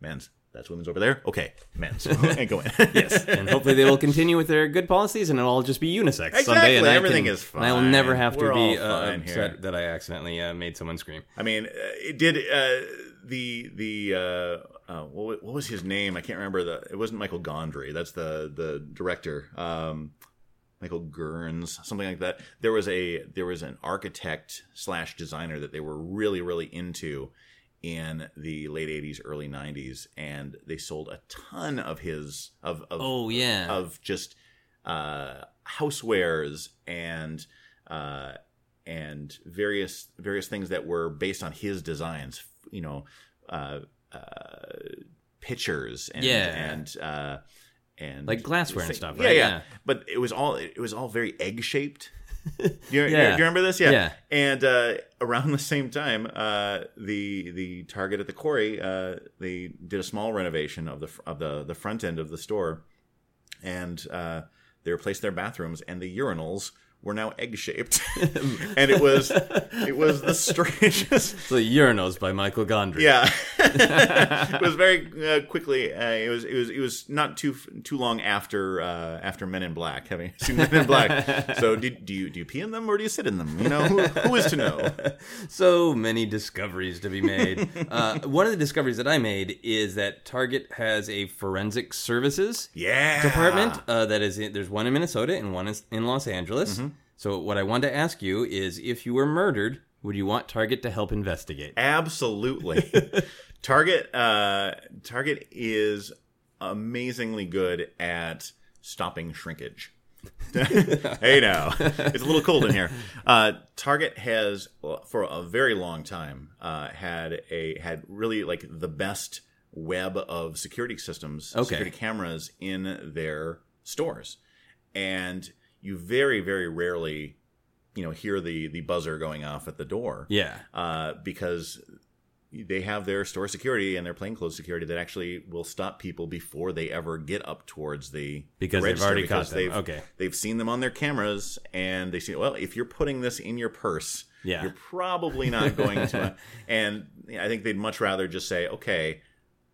men's. That's women's over there. Okay, men's, and go in.
yes, and hopefully they will continue with their good policies, and it'll all just be unisex someday.
Exactly,
And I
everything
can-
is
fine. I will never have to
We're
be uh, upset
here.
that I accidentally uh, made someone scream.
I mean, uh, it did uh, the the uh, what, what was his name? I can't remember the. It wasn't Michael Gondry. That's the the director. Um, Michael Gurns, something like that. There was a there was an architect slash designer that they were really really into in the late '80s, early '90s, and they sold a ton of his of of
Oh yeah,
of just uh, housewares and uh, and various various things that were based on his designs. You know, uh, uh, pitchers and
Yeah.
and uh, and
Like glassware and stuff,
Yeah,
right?
yeah,
Yeah.
But it was all it was all very egg shaped. Do you,
Yeah.
do you remember this? Yeah.
Yeah.
And uh, around the same time, uh, the the Target at the quarry uh, they did a small renovation of the of the the front end of the store, and uh, they replaced their bathrooms and the urinals were now egg shaped, and it was it was the strangest.
The Urinals by Michael Gondry.
Yeah, it was very uh, quickly. Uh, it was it was it was not too too long after uh, after Men in Black. Having seen Men in Black, so do, do you do you pee in them or do you sit in them? You know, who, who is to know?
so many discoveries to be made. uh, one of the discoveries that I made is that Target has a forensic services
Yeah,
department uh, that is in, there's one in Minnesota and one is in Los Angeles.
Mm-hmm.
So what I wanted to ask you is, if you were murdered, would you want Target to help investigate?
Absolutely. Target uh, Target is amazingly good at stopping shrinkage. hey now, it's a little cold in here. Uh, Target has, for a very long time, uh, had a had really like the best web of security systems,
Okay.
security cameras in their stores, and you very very rarely, you know, hear the the buzzer going off at the door
Yeah.
uh, because they have their store security and their plainclothes security that actually will stop people before they ever get up towards the
Because they've already
because
caught them.
They've,
Okay.
they've seen them on their cameras and they see well if you're putting this in your purse
Yeah.
you're probably not going to and I think they'd much rather just say okay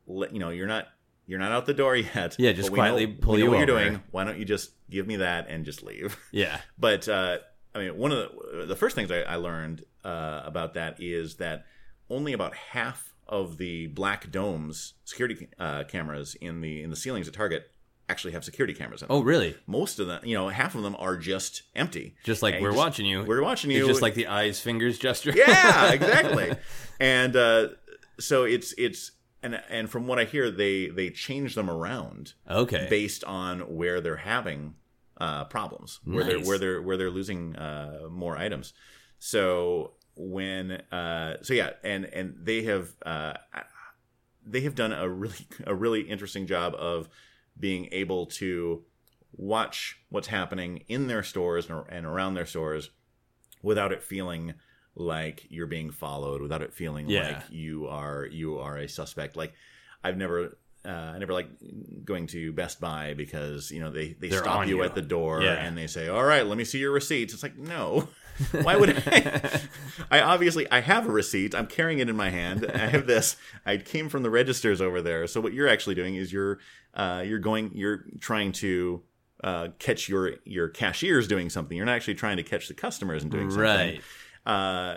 let, you know you're not you're not out the door yet
Yeah, just
we know-
quietly pull
know
you
what you're doing why don't you just give me that and just leave
Yeah.
but uh, I mean, one of the, the first things I, I learned uh, about that is that only about half of the black domes security uh, cameras in the in the ceilings at Target actually have security cameras in them.
Oh, really?
Most of them, you know, half of them are just empty.
Just like
And
we're
just-
watching you.
We're watching
It's
you.
just like the eyes, fingers gesture.
yeah, exactly. and uh, so it's it's and and from what I hear, they they change them around
okay.
based on where they're having uh, problems, where they're where they're where they're losing uh, more items. So when uh, so yeah, and and they have uh, they have done a really a really interesting job of being able to watch what's happening in their stores and, and around their stores without it feeling like you're being followed without it feeling
Yeah.
like you are you are a suspect like i've never uh, I never like going to Best Buy because you know they, they
They're
stop you,
you.
at the door
Yeah.
and they say, "All right, let me see your receipts." It's like, no, why would I? I obviously I have a receipt. I'm carrying it in my hand. I have this. I came from the registers over there. So what you're actually doing is you're uh, you're going you're trying to uh, catch your your cashiers doing something. You're not actually trying to catch the customers and doing something.
Right.
Uh,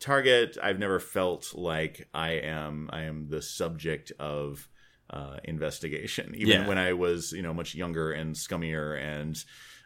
Target, I've never felt like I am I am the subject of uh, investigation. Even
Yeah.
when I was you know much younger and scummier and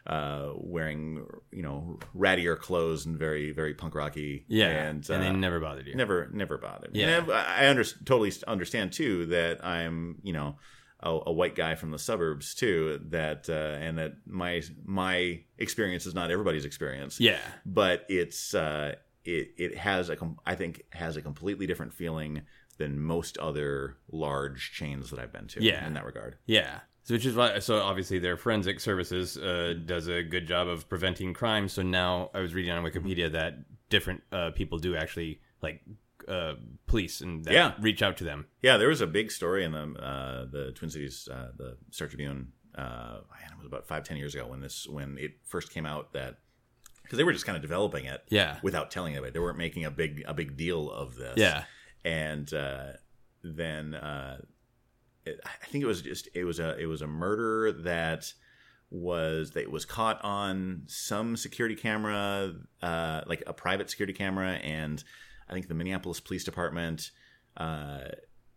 uh, wearing you know rattier clothes and very very punk rocky.
Yeah.
and,
And,
uh,
they never bothered you.
never never bothered.
Yeah.
I I under, totally understand too that I'm you know a, a white guy from the suburbs too that uh, and that my my experience is not everybody's experience
Yeah.
but it's uh, it it has a com- I think has a completely different feeling than most other large chains that I've been to.
Yeah.
in that regard.
Yeah. So which is why so obviously their forensic services uh, does a good job of preventing crime. So now I was reading on Wikipedia that different uh, people do actually like uh, police and that
Yeah.
reach out to them.
Yeah, there was a big story in the uh, the Twin Cities, uh, the Star Tribune. Uh, man, it was about five ten years ago when this when it first came out that because they were just kind of developing it
Yeah.
without telling anybody. They weren't making a big a big deal of this.
Yeah.
and uh, then uh, it, I think it was just it was a it was a murder that was that was caught on some security camera, uh, like a private security camera, and I think the Minneapolis Police Department. Uh,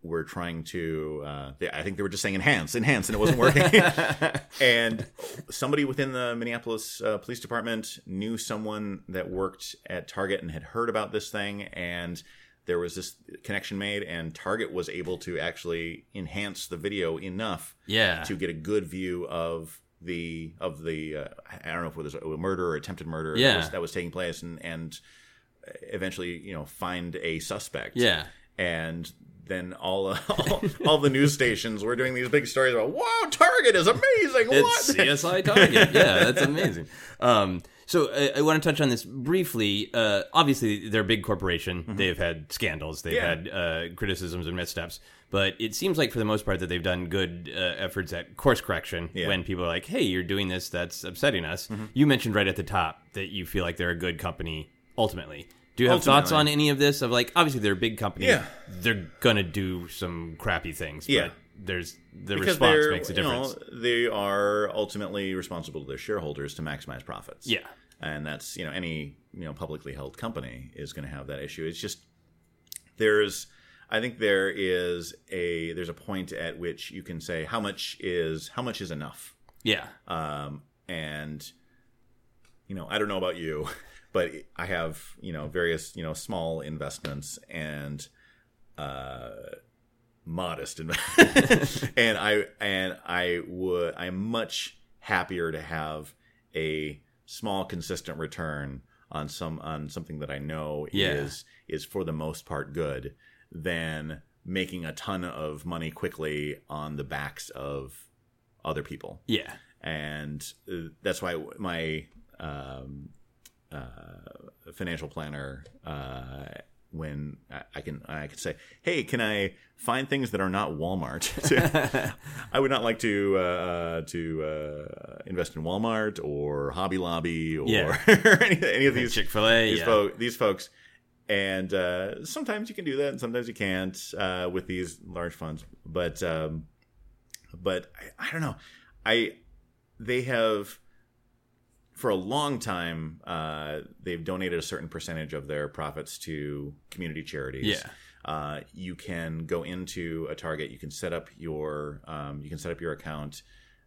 were trying to uh, they, i think they were just saying enhance enhance and it wasn't working and somebody within the minneapolis uh, police department knew someone that worked at target and had heard about this thing and there was this connection made and target was able to actually enhance the video enough
Yeah.
to get a good view of the of the uh, i don't know if it was a murder or attempted murder
Yeah.
that, was, that was taking place and and eventually you know find a suspect
Yeah.
and then all, all all the news stations were doing these big stories about wow Target is amazing.
It's
what?
CSI Target. yeah, that's amazing. Um, so I, I want to touch on this briefly. Uh, obviously, they're a big corporation. They've had scandals. They've
Mm-hmm. Yeah.
had uh, criticisms and missteps. But it seems like, for the most part, that they've done good uh, efforts at course correction.
Yeah. Mm-hmm.
When people are like, "Hey, you're doing this. That's upsetting us." You mentioned right at the top that you feel like they're a good company ultimately. Do you have thoughts on any of this? Of like, obviously, they're a big company.
Yeah.
They're gonna do some crappy things.
Yeah.
But there's the response
they're,
makes a
you know,
difference.
they are ultimately responsible to their shareholders to maximize profits.
Yeah.
and that's you know any you know publicly held company is going to have that issue. It's just there's I think there is a there's a point at which you can say how much is how much is enough.
Yeah.
Um, and you know I don't know about you, but I have you know various you know small investments and uh, modest investments, and I and I would I'm much happier to have a small consistent return on some on something that I know
Yeah.
is is for the most part good than making a ton of money quickly on the backs of other people
Yeah.
and uh, that's why my um, uh, financial planner uh, when I, I can I can say hey can I find things that are not Walmart I would not like to uh, to uh, invest in Walmart or Hobby Lobby or
Yeah.
any, any of these
Chick Fil A.
these,
Yeah.
fo- these folks. And uh, sometimes you can do that, and sometimes you can't uh, with these large funds. But um, but I, I don't know. I they have for a long time uh, they've donated a certain percentage of their profits to community charities.
Yeah.
Uh, you can go into a Target. You can set up your um, you can set up your account.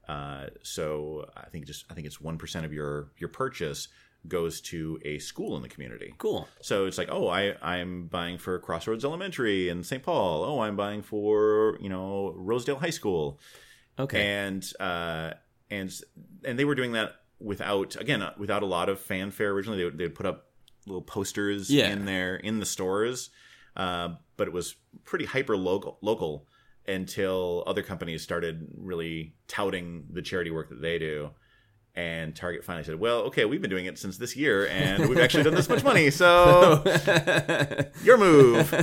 Uh, so I think just I think it's one percent of your your purchase goes to a school in the community.
Cool.
So it's like, oh, I I'm buying for Crossroads Elementary in St. Paul. Oh, I'm buying for you know Rosedale High School,
Okay.
and uh, and and they were doing that without again uh, without a lot of fanfare. Originally, they would they'd put up little posters
Yeah.
in there in the stores, uh, but it was pretty hyper local local until other companies started really touting the charity work that they do. And Target finally said, "Well, okay, we've been doing it since this year, and we've actually done this much money. So your move.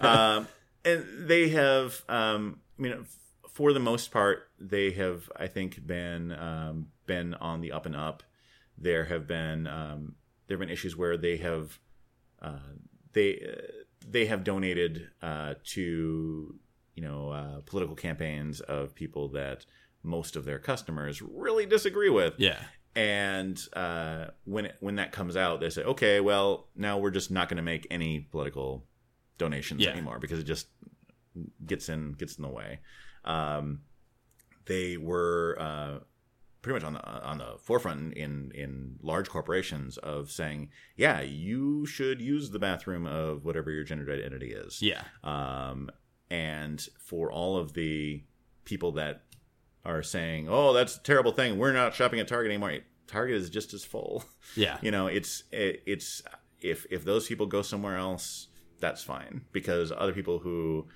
um, and they have, um, I mean, for the most part, they have, I think, been um, been on the up and up. There have been um, there have been issues where they have uh, they uh, they have donated uh, to you know uh, political campaigns of people that most of their customers really disagree with
yeah.
and uh, when it, when that comes out, they say, okay, well, now we're just not going to make any political donations
Yeah.
anymore because it just gets in gets in the way. Um, they were uh, pretty much on the on the forefront in in large corporations of saying, yeah, you should use the bathroom of whatever your gender identity is.
Yeah.
Um, and for all of the people that are saying, "Oh, that's a terrible thing. We're not shopping at Target anymore." Target is just as full.
Yeah.
You know, it's it, it's if if those people go somewhere else, that's fine because other people who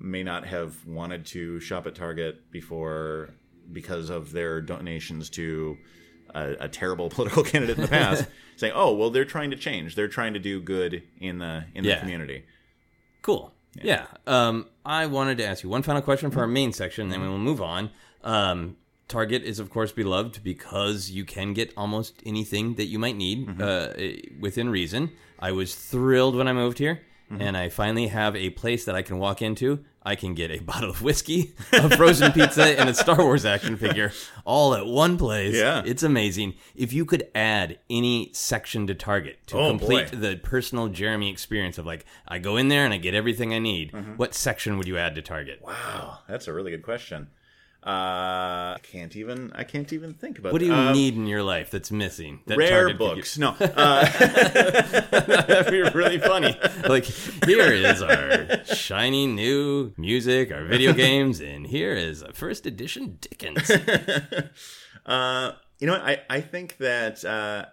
may not have wanted to shop at Target before because of their donations to a, a terrible political candidate in the past, saying, "Oh, well, they're trying to change. They're trying to do good in the in the
Yeah.
community."
Cool. Yeah. Um, I wanted to ask you one final question for our main section, then we will move on. Um, Target is, of course, beloved because you can get almost anything that you might need uh, within reason. I was thrilled when I moved here, and I finally have a place that I can walk into. I can get a bottle of whiskey, a frozen pizza, and a Star Wars action figure all at one place.
Yeah.
It's amazing. If you could add any section to Target to
Oh,
complete
boy.
the personal Jeremy experience of like, I go in there and I get everything I need,
Mm-hmm.
what section would you add to Target?
Wow, that's a really good question. Uh, I can't even. I can't even think about.
What do you
that. Um,
need in your life that's missing? That
Rare books. No. Uh,
That'd be really funny. Like, here is our shiny new music, our video games, and here is a first edition Dickens.
uh, you know what? I I think that uh,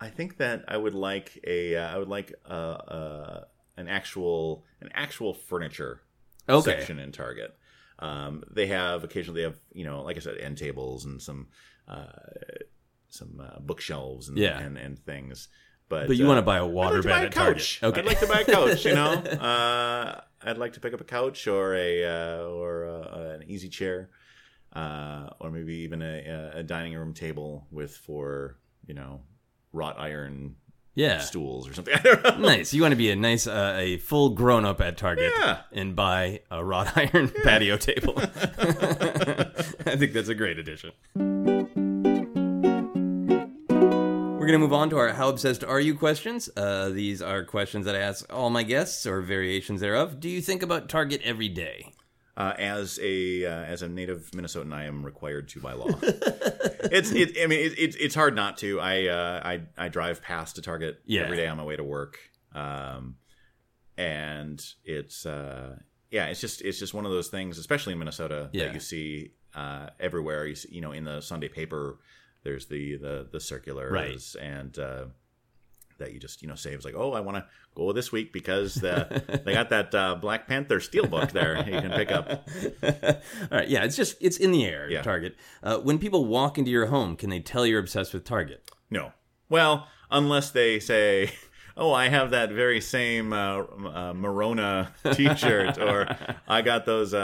I think that I would like a uh, I would like uh, uh, an actual an actual furniture
Okay.
section in Target. Um, they have occasionally they have you know like I said end tables and some uh, some uh, bookshelves and,
Yeah.
and and things. But
But you
uh,
want to buy a water
like
bed
a
at Target.
couch.
Okay.
I'd like to buy a couch. You know, uh, I'd like to pick up a couch or a uh, or uh, an easy chair, uh, or maybe even a, a dining room table with four you know wrought iron
yeah.
stools or something. I don't know.
Nice. You want to be a nice, uh, a full grown up at Target
Yeah.
and buy a wrought iron patio table. I think that's a great addition. We're going to move on to our How Obsessed Are You questions. Uh, these are questions that I ask all my guests or variations thereof. Do you think about Target every day?
Uh, as a uh, as a native Minnesotan, I am required to by law. it's it. I mean, it, it, it's hard not to. I uh, I I drive past a Target
Yeah.
every day on my way to work, um, and it's uh, yeah, it's just it's just one of those things, especially in Minnesota,
Yeah.
that you see uh, everywhere. You see, you know, in the Sunday paper, there's the the the circulars
Right.
and. Uh, that you just you know say it's like oh I want to go this week because the, they got that uh, Black Panther steelbook there you can pick up.
All right. Yeah, it's just, it's in the air,
Yeah.
Target. Uh, when people walk into your home, can they tell you're obsessed with Target?
No. Well, unless they say, "Oh, I have that very same uh, uh, Merona T-shirt," or "I got those."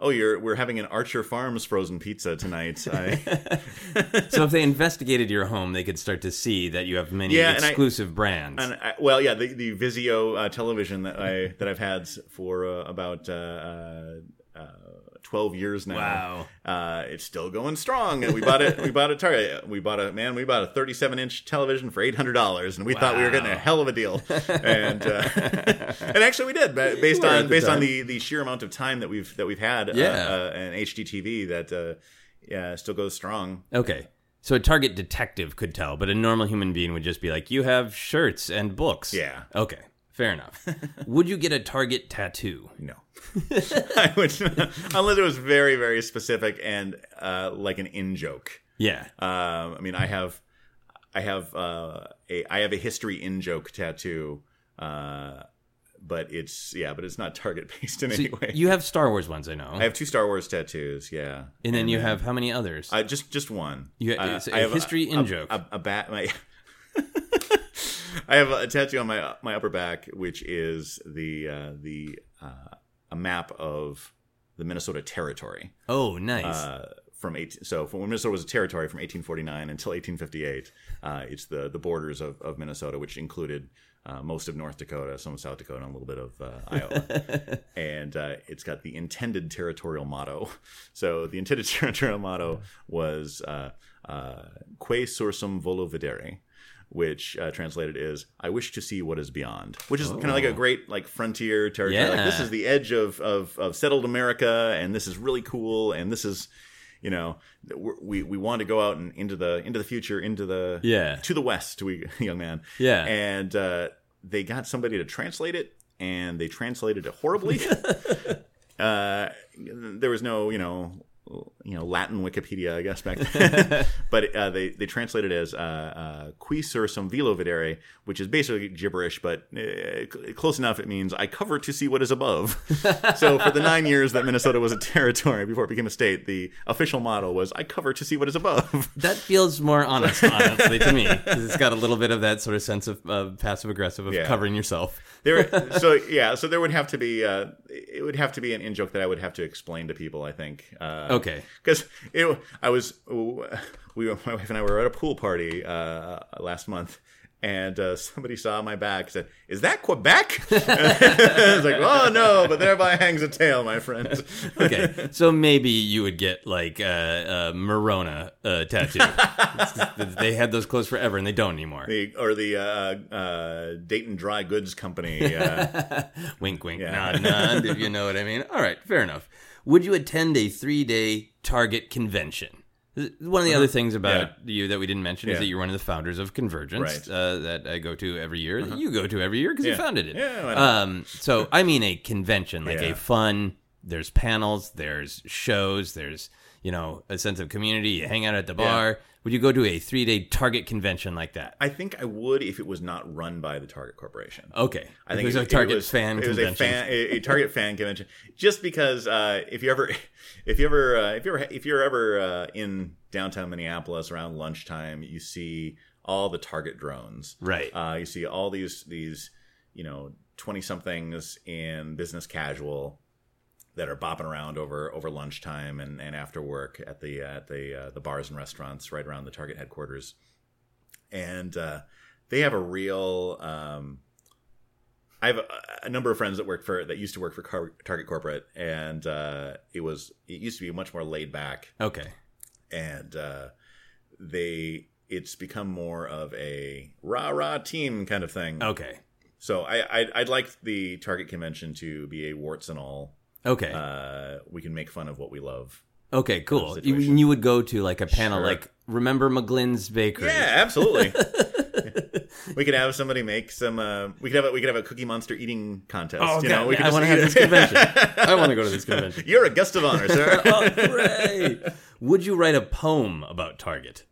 Uh, uh, oh, you're we're having an Archer Farms frozen pizza tonight. I,
So if they investigated your home, they could start to see that you have many
Yeah, and I-
exclusive brands.
and I, well, yeah, the the Vizio uh, television that I that I've had for uh, about uh, uh, uh, twelve years now.
Wow.
uh, it's still going strong. And we bought it. We bought a Target. We bought a man. We bought a thirty-seven inch television for eight hundred dollars, and we thought we were getting a hell of a deal. And uh, and actually, we did based on
the
based on the the sheer amount of time that we've that we've had.
Yeah.
uh, uh, an HDTV that uh, yeah still goes strong.
Okay. So a Target detective could tell, but a normal human being would just be like, "You have shirts and books."
Yeah.
Okay. Fair enough. would you get a Target tattoo?
No. I would, unless it was very, very specific and uh, like an in joke.
Yeah.
Um, I mean, I have, I have uh, a, I have a history in joke tattoo, uh, but it's yeah, but it's not target based in
So
any way.
you have Star Wars ones, I know.
I have two Star Wars tattoos, yeah,
and then you have how many others?
uh, just just one.
You-
uh,
it's a history in joke.
A, a bat. My, I have a tattoo on my my upper back, which is the uh, the uh, a map of the Minnesota Territory.
oh, nice.
uh, from 18, so from when Minnesota was a territory from 1849 until 1858. Uh, it's the the borders of, of Minnesota, which included uh, most of North Dakota, some of South Dakota, and a little bit of uh, Iowa. and uh, it's got the intended territorial motto. So the intended territorial motto was uh, uh, "Que sursum volo videre." Which uh, translated is "I wish to see what is beyond," which is kind of like a great like frontier territory. Like this is the edge of, of of settled America, and this is really cool, and this is you know we we want to go out and into the into the future into the
Yeah.
to the west we young man
Yeah.
and uh, they got somebody to translate it and they translated it horribly uh, there was no you know you know Latin Wikipedia I guess back then but uh, they they translated it as uh, uh, qui sursum velo videre which is basically gibberish but uh, close enough it means I cover to see what is above so for the nine years that Minnesota was a territory before it became a state the official motto was I cover to see what is above
that feels more honest, honestly, to me. 'cause it's got a little bit of that sort of sense of uh, passive aggressive of
Yeah.
covering yourself.
there so yeah so there would have to be uh it would have to be an in joke that i would have to explain to people i think uh
Okay.
Because i was we were, my wife and i were at a pool party uh last month and uh, somebody saw my back and said, "Is that Quebec?" I was like, "Oh no!" But thereby hangs a tale, my friend.
Okay, so maybe you would get like a, a Merona uh, tattoo. They had those clothes forever, and they don't anymore.
The, or the uh, uh, Dayton Dry Goods Company. Uh,
wink, wink,
Yeah.
nod, nod. If you know what I mean. All right, fair enough. Would you attend a three-day Target convention? One of the other things about you that we didn't mention is
Uh-huh.
That you're one of the founders of Convergence,
Right. Uh-huh.
uh, that I go to every year. That you go to every year because you founded it.
Yeah,
um, so I mean a convention, like
Yeah.
a fun. There's panels, there's shows, there's you know a sense of community. You hang out at the bar. Would you go to a three day Target convention like that?
I think I would if it was not run by the Target Corporation.
Okay,
I think
it was a Target
was-
fan
It was
convention.
a fan, a, a Target fan convention. Just because uh, if you ever, if you ever, uh, if you ever, if you're ever uh, in downtown Minneapolis around lunchtime, you see all the Target drones.
Right.
Uh, you see all these these you know twenty somethings in business casual that are bopping around over over lunchtime and, and after work at the at the uh, the bars and restaurants right around the Target headquarters, and uh, they have a real. Um, I have a, a number of friends that work for that used to work for Car- Target corporate, and uh, it was it used to be much more laid back,
okay,
and uh, they it's become more of a rah rah team kind of thing.
okay,
So I I'd, I'd like the Target convention to be a warts and all.
Okay,
Uh, we can make fun of what we love.
okay. Cool. You, you would go to like a panel,
Sure.
like remember McGlynn's Bakery?
Yeah, absolutely. we could have somebody make some. Uh, we could have a, we could have a Cookie Monster eating contest.
Oh,
you
God,
know, we could
I want to have this convention. I want to go to this convention.
You're a guest of honor, sir.
oh, great! Would you write a poem about Target?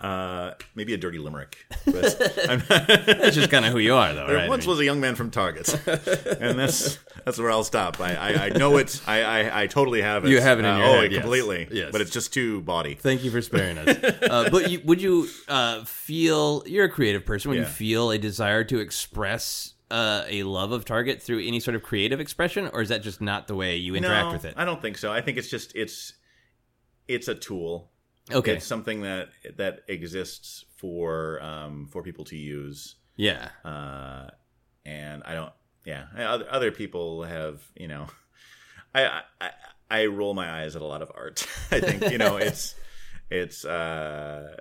Uh, maybe a dirty limerick. But I'm,
That's just kind of who you are, though,
there
right?
once
I mean-
was a young man from Target, and that's that's where I'll stop. I, I, I know it. I, I, I totally have it.
You have it in
Uh,
your
oh,
head, yes.
completely.
Yes.
But it's just too body.
Thank you for sparing us. Uh, but you, would you uh, feel you're a creative person? Would you feel a desire to express uh, a love of Target through any sort of creative expression, or is that just not the way you interact
no,
with it?
I don't think so. I think it's just it's it's a tool.
Okay,
It's something that that exists for um, for people to use.
yeah,
uh, and I don't. Yeah, other, other people have. You know, I, I I roll my eyes at a lot of art. I think you know it's it's uh,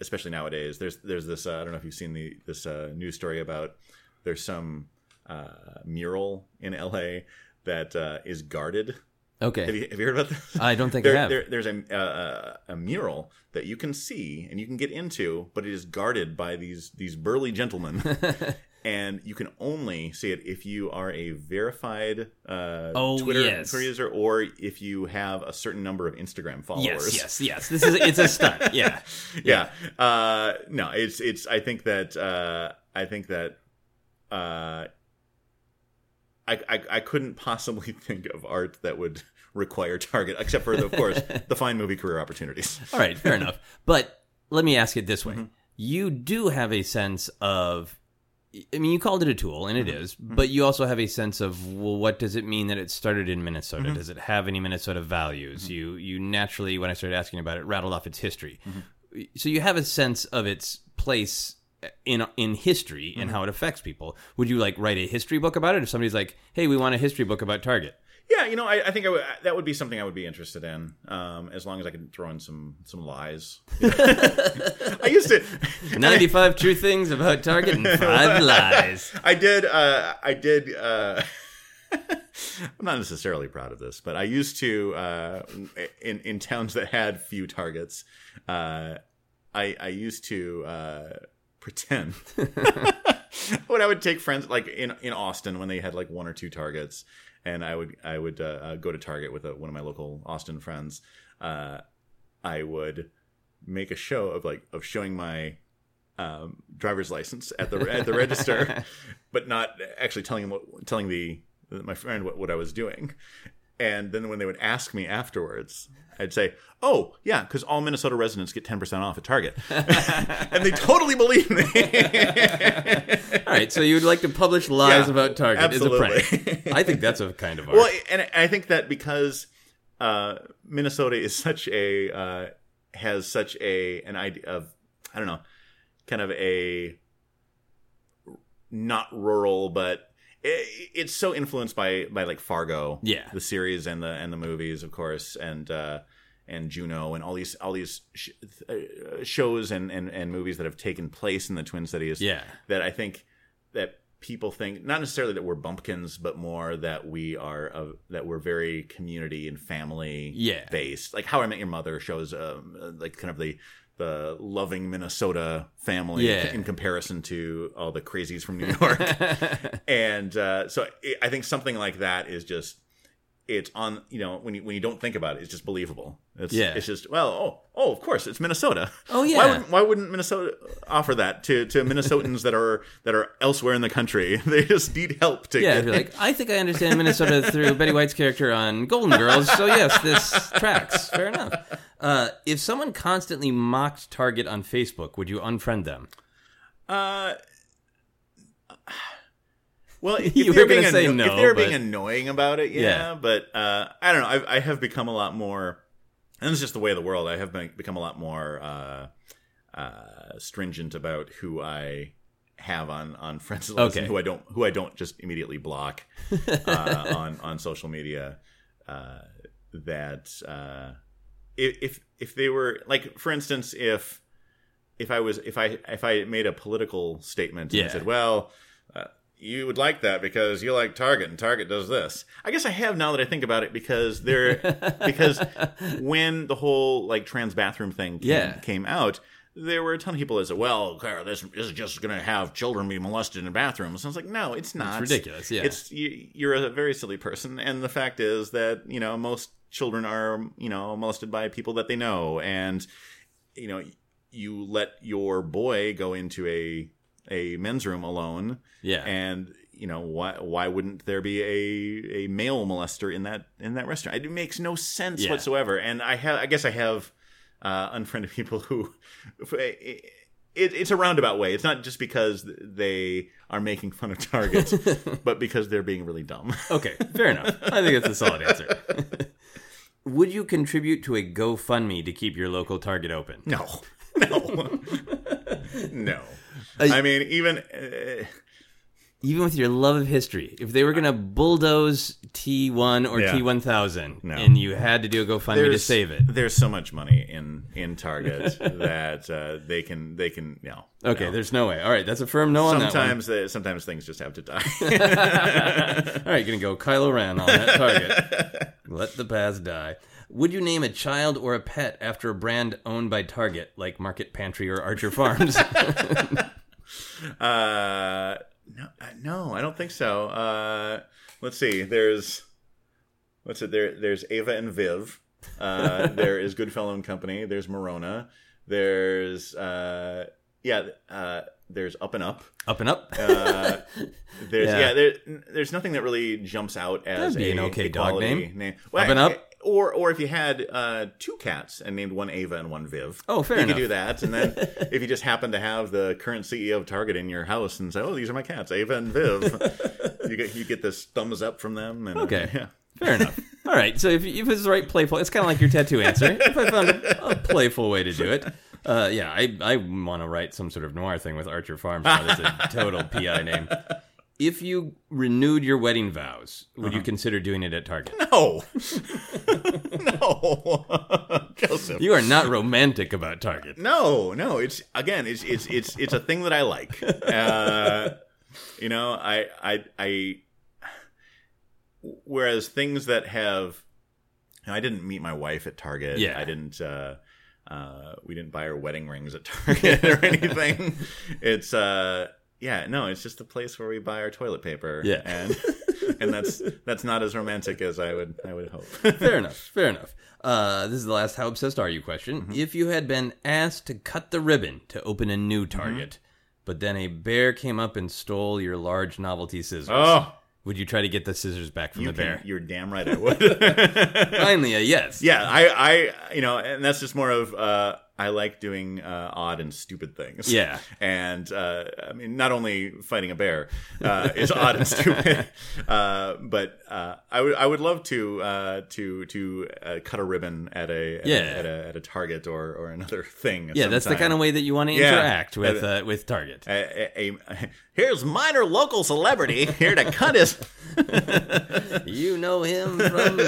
especially nowadays. There's there's this. Uh, I don't know if you've seen the this uh, news story about there's some uh, mural in L.A. that uh, is guarded.
Okay.
Have you, have you heard about this?
I don't think I have.
there, there's a, uh, a mural that you can see and you can get into, but it is guarded by these these burly gentlemen, and you can only see it if you are a verified uh,
Oh,
Twitter
yes.
user or if you have a certain number of Instagram followers.
yes, yes, yes. This is it's a stunt. Yeah,
yeah. Uh, no, it's it's. I think that uh, I think that uh, I, I I couldn't possibly think of art that would require Target, except for of course the fine movie career opportunities.
All right, fair enough. But let me ask it this
Mm-hmm.
way: you do have a sense of. I mean, you called it a tool, and it
Mm-hmm.
is, but you also have a sense of well, what does it mean that it started in Minnesota?
Mm-hmm.
Does it have any Minnesota values? You you naturally, when I started asking about it, rattled off its history.
Mm-hmm.
So you have a sense of its place in in history
Mm-hmm.
and how it affects people. Would you like write a history book about it? If somebody's like, "Hey, we want a history book about Target,"
Yeah, you know, I, I think I would, that would be something I would be interested in, um, as long as I could throw in some some lies. I used to.
ninety five true things about Target and five lies.
I did. Uh, I did. Uh, I'm not necessarily proud of this, but I used to uh, in in towns that had few targets. Uh, I I used to uh, pretend when I would take friends like in in Austin when they had like one or two targets, and I would I would uh, uh, go to Target with a, one of my local Austin friends. Uh, I would make a show of like of showing my um, driver's license at the at the register, but not actually telling him what, telling the my friend what, what I was doing. And then when they would ask me afterwards, I'd say, "Oh, yeah, because all Minnesota residents get ten percent off at Target," and they totally believe me.
All right, so you would like to publish lies
Yeah,
about Target as a
absolutely.
prank. I think that's a kind of art.
well, and I think that because uh, Minnesota is such a uh, has such a an idea of I don't know, kind of a not rural, but it, it's so influenced by by like Fargo,
Yeah.
the series and the and the movies, of course, and uh, and Juno and all these all these sh- uh, shows and, and and movies that have taken place in the Twin Cities.
Yeah.
that I think that people think not necessarily that we're bumpkins, but more that we are uh, that we're very community and family
Yeah.
based. Like How I Met Your Mother shows um, uh, like kind of the the loving Minnesota family
Yeah.
in comparison to all the crazies from New York. and uh, so I- I think something like that is just it's on you know when you when you don't think about it, it's just believable. It's
Yeah.
it's just well oh oh of course it's Minnesota.
Oh, yeah.
Why wouldn't, why wouldn't Minnesota offer that to to Minnesotans that are that are elsewhere in the country? They just need help to
Yeah,
get
like, I think I understand Minnesota through Betty White's character on Golden Girls, so yes, this tracks. Fair enough. Uh, if someone constantly mocked Target on Facebook, would you unfriend them?
Uh, well, if
You
they're
were gonna
being
say
anno-
no,
if they're
but-
being annoying about it, yeah.
Yeah.
But uh, I don't know. I've, I have become a lot more, and this is just the way of the world. I have been, become a lot more uh, uh, stringent about who I have on on friends list
Okay.
and who I don't who I don't just immediately block uh, on on social media. Uh, that uh, if if if they were like, for instance, if if I was if I if I made a political statement and
Yeah.
said, well. You would like that because you like Target and Target does this. I guess I have now that I think about it because they're because when the whole like trans bathroom thing came,
Yeah.
came out, there were a ton of people that said, "Well, this, is just going to have children be molested in bathrooms." And I was like, "No, it's not.
ridiculous, yeah.
it's you, you're a very silly person." And the fact is that you know most children are you know molested by people that they know, and you know you let your boy go into a a men's room alone
Yeah.
and you know why why wouldn't there be a a male molester in that in that restaurant it makes no sense
Yeah.
whatsoever and i have i guess i have uh unfriended people who it, it's a roundabout way it's not just because they are making fun of target but because they're being really dumb
Okay, fair enough. I think that's a solid answer. Would you contribute to a GoFundMe to keep your local Target open?
no no no i mean even uh,
Even with your love of history, if they were going to bulldoze T1 or
Yeah.
T1000
No.
and you had to do a GoFundMe to save it.
there's so much money in in target that uh, they can they can you know
Okay,
no.
there's no way. All right, that's a firm no on that
sometimes they, sometimes things just have to die.
All right, you're gonna go Kylo Ren on that target. Let the past die. Would you name a child or a pet after a brand owned by Target, like Market Pantry or Archer Farms?
uh, no, uh, no, I don't think so. Uh, let's see. There's what's it? There, there's Ava and Viv. Uh, there is Goodfellow and Company. There's Merona. There's uh, yeah. Uh, there's Up and Up.
Up and up.
Uh, there's
Yeah.
yeah. there, there's nothing that really jumps out as
That'd be
a,
an okay dog
quality
name.
Well,
Up and Up?
Or or if you had uh, two cats and named one Ava and one Viv.
Oh, fair
you
enough.
could do that. And then if you just happen to have the current CEO of Target in your house and say, "Oh, these are my cats, Ava and Viv," you get you get this thumbs up from them. And,
Okay.
yeah.
Fair enough. All right. So if, if it's the right playful, it's kind of like your tattoo answer. If I found a, a playful way to do it, uh, yeah, I I want to write some sort of noir thing with Archer Farms. That's a total PI name. If you renewed your wedding vows, would
Uh-huh.
you consider doing it at Target?
No, no, Joseph.
You are not romantic about Target.
No, no. It's again, it's it's it's it's a thing that I like. Uh, you know, I I I. Whereas things that have, I didn't meet my wife at Target.
Yeah.
I didn't. Uh, uh, we didn't buy her wedding rings at Target or anything. It's uh, yeah, no. It's just a place where we buy our toilet paper.
Yeah.
and and that's that's not as romantic as I would I would hope.
Fair enough. Fair enough. Uh, this is the last "How obsessed are you?" question.
Mm-hmm.
If you had been asked to cut the ribbon to open a new
Mm-hmm.
Target, but then a bear came up and stole your large novelty scissors,
oh,
would you try to get the scissors back from
you
the bear?
you're damn right I would.
Finally, a yes.
Yeah, I, I, you know, and that's just more of, uh, I like doing uh, odd and stupid things.
Yeah.
and uh, I mean, not only fighting a bear uh, is odd and stupid, uh, but uh, I would, I would love to, uh, to, to uh, cut a ribbon at a, at,
Yeah.
a, at a, at a Target or, or another thing.
Yeah,
some
that's the kind of way that you want to
Yeah.
interact with uh, with Target.
A, a- here's minor local celebrity here to cut his.
You know him from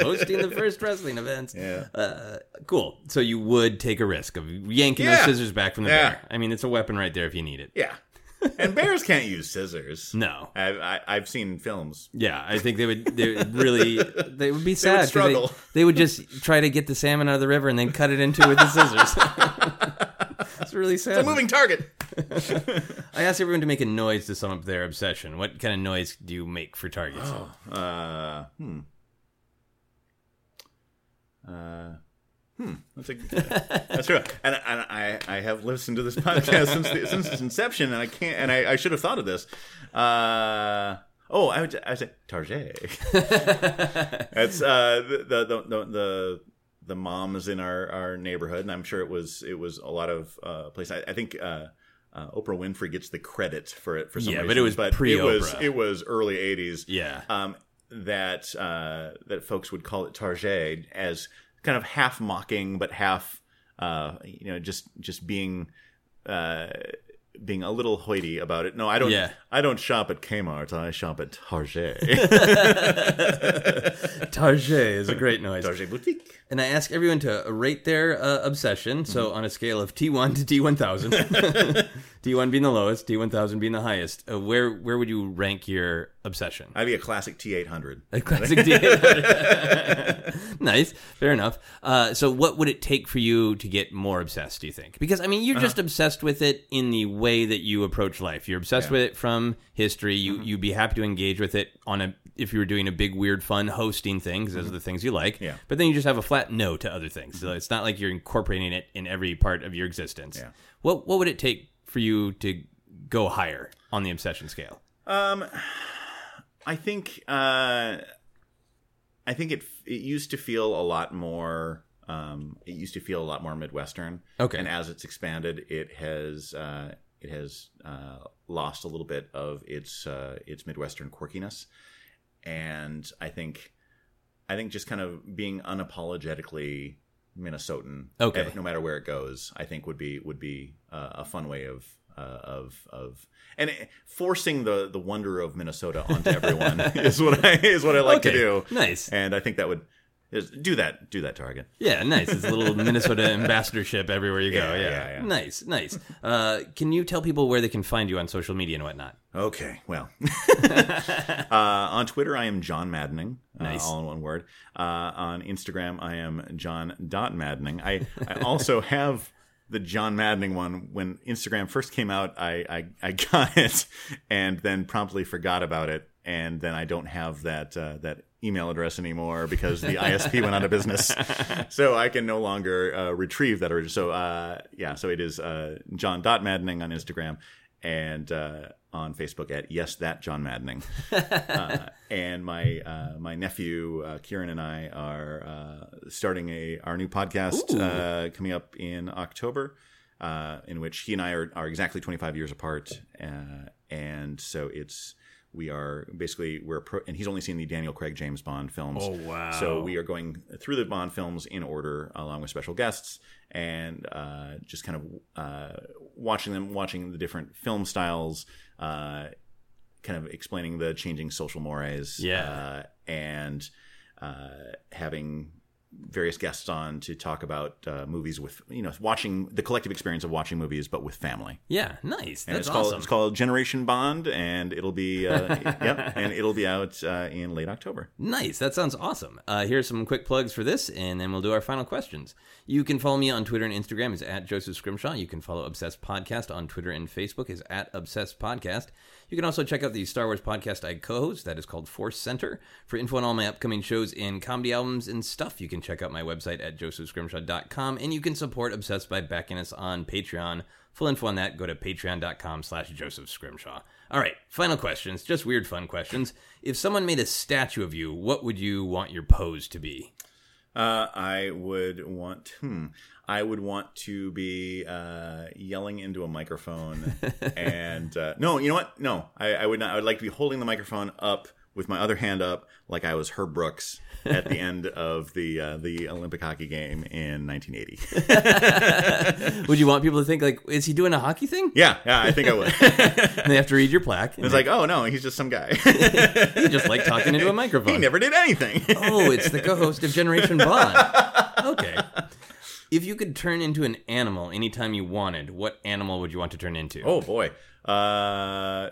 hosting the first wrestling events.
Yeah.
Uh, cool. So you would take a risk of yanking
Yeah.
those scissors back from the
Yeah.
bear. I mean, it's a weapon right there if you need it.
Yeah, and bears can't use scissors.
No.
I've, I, I've seen films.
Yeah, I think they would. They would really. They would be sad. 'cause
struggle.
They, they would just try to get the salmon out of the river and then cut it into with the scissors. it's really sad.
It's a moving target.
I asked everyone to make a noise to sum up their obsession. What kind of noise do you make for targets?
Uh, hmm. uh, hmm, that's a that's true. And, and I I have listened to this podcast since the, since its inception, and I can't. And I, I should have thought of this. Uh, oh, I would I would say Target. That's uh, the, the the the. the the moms in our, our neighborhood, and I'm sure it was it was a lot of uh, place. I, I think uh, uh, Oprah Winfrey gets the credit for it for some
Yeah,
reason,
but it was
it was
pre-Oprah.
it was early '80s
Yeah.
um, that uh, that folks would call it Target as kind of half mocking, but half uh, you know just just being uh, being a little hoity about it. No, I don't.
Yeah.
I don't shop at Kmart. I shop at Target.
Target is a great noise.
Target boutique.
And I ask everyone to rate their uh, obsession. So
Mm-hmm.
on a scale of T1 to T1000, T1 being the lowest, T1000 being the highest, uh, where where would you rank your obsession?
I'd be a classic T800.
A classic D. nice, fair enough. Uh, so, what would it take for you to get more obsessed? Do you think? Because I mean, you're just obsessed with it in the way that you approach life. You're obsessed
Uh-huh. Yeah.
with it from history. You you'd be happy to engage with it on a if you were doing a big weird fun hosting thing. 'cause those are the things you like.
Mm-hmm. Yeah.
But then you just have a flat no to other things. So it's not like you're incorporating it in every part of your existence.
Yeah.
What What would it take for you to go higher on the obsession scale?
Um, I think uh, I think it it used to feel a lot more. Um, it used to feel a lot more midwestern.
Okay.
and as it's expanded, it has uh, it has uh, lost a little bit of its uh, its midwestern quirkiness, and I think I think just kind of being unapologetically Minnesotan,
Okay.
eh, no matter where it goes, I think would be would be uh, a fun way of uh, of of and it- forcing the the wonder of Minnesota onto everyone is what I is what I like to do.
nice.
and I think that would is- do that do that Target.
Yeah, nice. It's a little Minnesota ambassadorship everywhere you go.
Yeah,
Yeah,
yeah, yeah.
nice, nice. Uh, can you tell people where they can find you on social media and whatnot?
Okay, well, uh, on Twitter I am John Maddening, uh,
Nice.
all in one word. Uh, on Instagram I am John dot Maddening. I I also have the John Maddening one. When Instagram first came out, I, I I got it and then promptly forgot about it, and then I don't have that uh, that email address anymore because the ISP went out of business. So I can no longer uh, retrieve that original. So uh, yeah, so it is uh, John dot Maddening on Instagram and uh, on Facebook at yes that John Maddening. uh, and my uh, my nephew uh, Kieran and I are uh, starting a our new podcast uh, coming up in October, uh, in which he and I are, are exactly 25 years apart, uh, and so it's. We are basically we're pro- and he's only seen the Daniel Craig James Bond films.
Oh, wow.
So we are going through the Bond films in order, along with special guests, and uh, just kind of uh, watching them, watching the different film styles, uh, kind of explaining the changing social mores,
Yeah.
uh, and uh, having various guests on to talk about uh, movies with you know watching the collective experience of watching movies, but with family.
Yeah, nice.
And
That's
it's called it's called Generation Bond, and it'll be uh, yep, and it'll be out uh, in late October.
Nice. That sounds awesome. Uh, here's some quick plugs for this, and then we'll do our final questions. You can follow me on Twitter and Instagram is at Joseph Scrimshaw. You can follow Obsessed Podcast on Twitter and Facebook is at Obsessed Podcast. You can also check out the Star Wars podcast I co-host that is called Force Center. For info on all my upcoming shows and comedy albums and stuff, you can check out my website at josephscrimshaw.com, and you can support Obsessed by backing us on Patreon. Full info on that, go to patreon.com slash Joseph Scrimshaw. All right, final questions, just weird fun questions. If someone made a statue of you, what would you want your pose to be?
Uh, I would want, hmm, I would want to be uh, yelling into a microphone, and uh, no, you know what? No, I, I would not. I would like to be holding the microphone up with my other hand up, like I was Herb Brooks at the end of the uh, the Olympic hockey game in 1980.
Would you want people to think, like, is he doing a hockey thing?
Yeah, yeah, I think I would.
And they have to read your plaque.
It's like, oh no, he's just some guy.
you just like talking into a microphone.
he never did anything.
oh, it's the co-host of Generation Bond. Okay. If you could turn into an animal anytime you wanted, what animal would you want to turn into?
Oh boy. Uh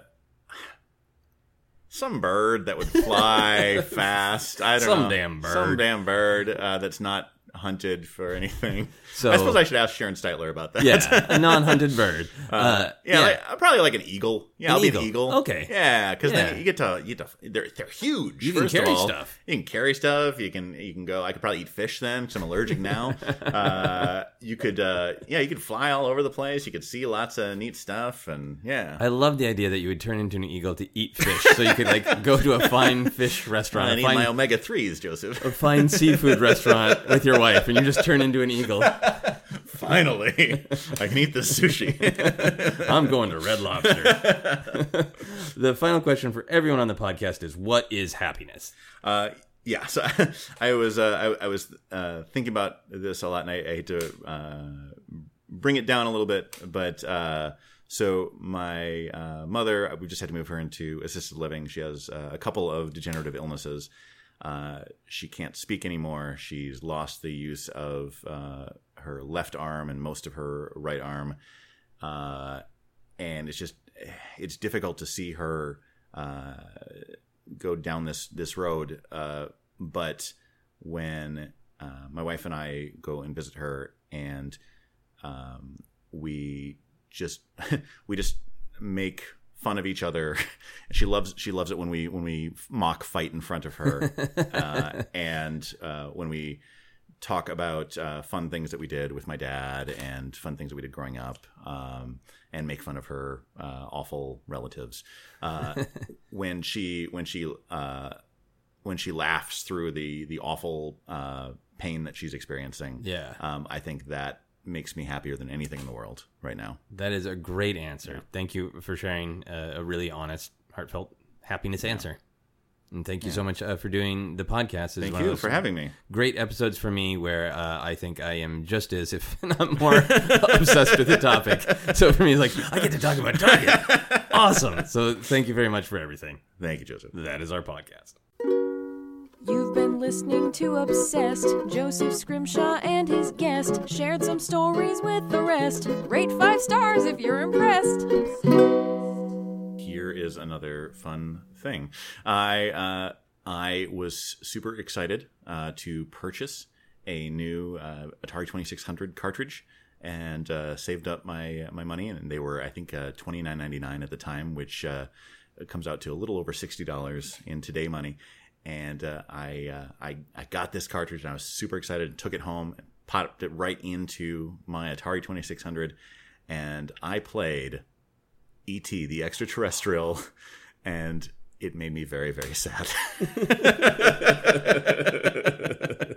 some bird that would fly fast. I don't
some
know.
Some damn bird.
Some damn bird uh, that's not hunted for anything.
So
I suppose I should ask Sharon Steitler about that.
Yeah, a non-hunted bird. Uh, uh,
yeah, yeah. Like, uh, probably like an eagle. Yeah,
an
I'll
eagle.
be an eagle.
Okay.
Yeah, because
yeah.
then you get to you get to they're they're huge.
You can carry
all.
stuff.
You can carry stuff. You can you can go. I could probably eat fish then because I'm allergic now. uh, you could uh, yeah you could fly all over the place. You could see lots of neat stuff and yeah.
I love the idea that you would turn into an eagle to eat fish, so you could like go to a fine fish restaurant.
I need my omega threes, Joseph.
A fine seafood restaurant with your wife, and you just turn into an eagle.
Finally, I can eat this sushi.
I'm going to Red Lobster. the final question for everyone on the podcast is: What is happiness?
Uh, yeah, so I, was uh, I, I, was uh, thinking about this a lot, and I, I hate to uh, bring it down a little bit, but uh, so my uh, mother, we just had to move her into assisted living. She has uh, a couple of degenerative illnesses. Uh, she can't speak anymore. She's lost the use of uh, her left arm and most of her right arm, uh, and it's just it's difficult to see her uh, go down this this road. Uh, but when uh, my wife and I go and visit her, and um, we just we just make fun of each other. she loves she loves it when we when we mock fight in front of her, uh, and uh, when we talk about uh, fun things that we did with my dad and fun things that we did growing up um, and make fun of her uh, awful relatives. Uh, when she when she uh, when she laughs through the the awful uh, pain that she's experiencing
yeah.
um, I think that makes me happier than anything in the world right now.
That is a great answer. Yeah. thank you for sharing a, a really honest heartfelt happiness yeah. answer. And thank you yeah. so much uh, for doing the podcast.
Thank you for having me.
Great episodes for me where uh, I think I am just as, if not more, obsessed with the topic. So for me, it's like, I get to talk about Target. awesome. So thank you very much for everything.
Thank you, Joseph.
That is our podcast.
You've been listening to Obsessed. Joseph Scrimshaw and his guest shared some stories with the rest. Rate five stars if you're impressed
here is another fun thing. I uh, I was super excited uh, to purchase a new uh, Atari 2600 cartridge and uh, saved up my my money, and they were I think uh, 29.99 at the time, which uh, comes out to a little over sixty dollars in today money. And uh, I I I got this cartridge, and I was super excited, and took it home, and popped it right into my Atari 2600, and I played ET, the extraterrestrial, and it made me very, very sad.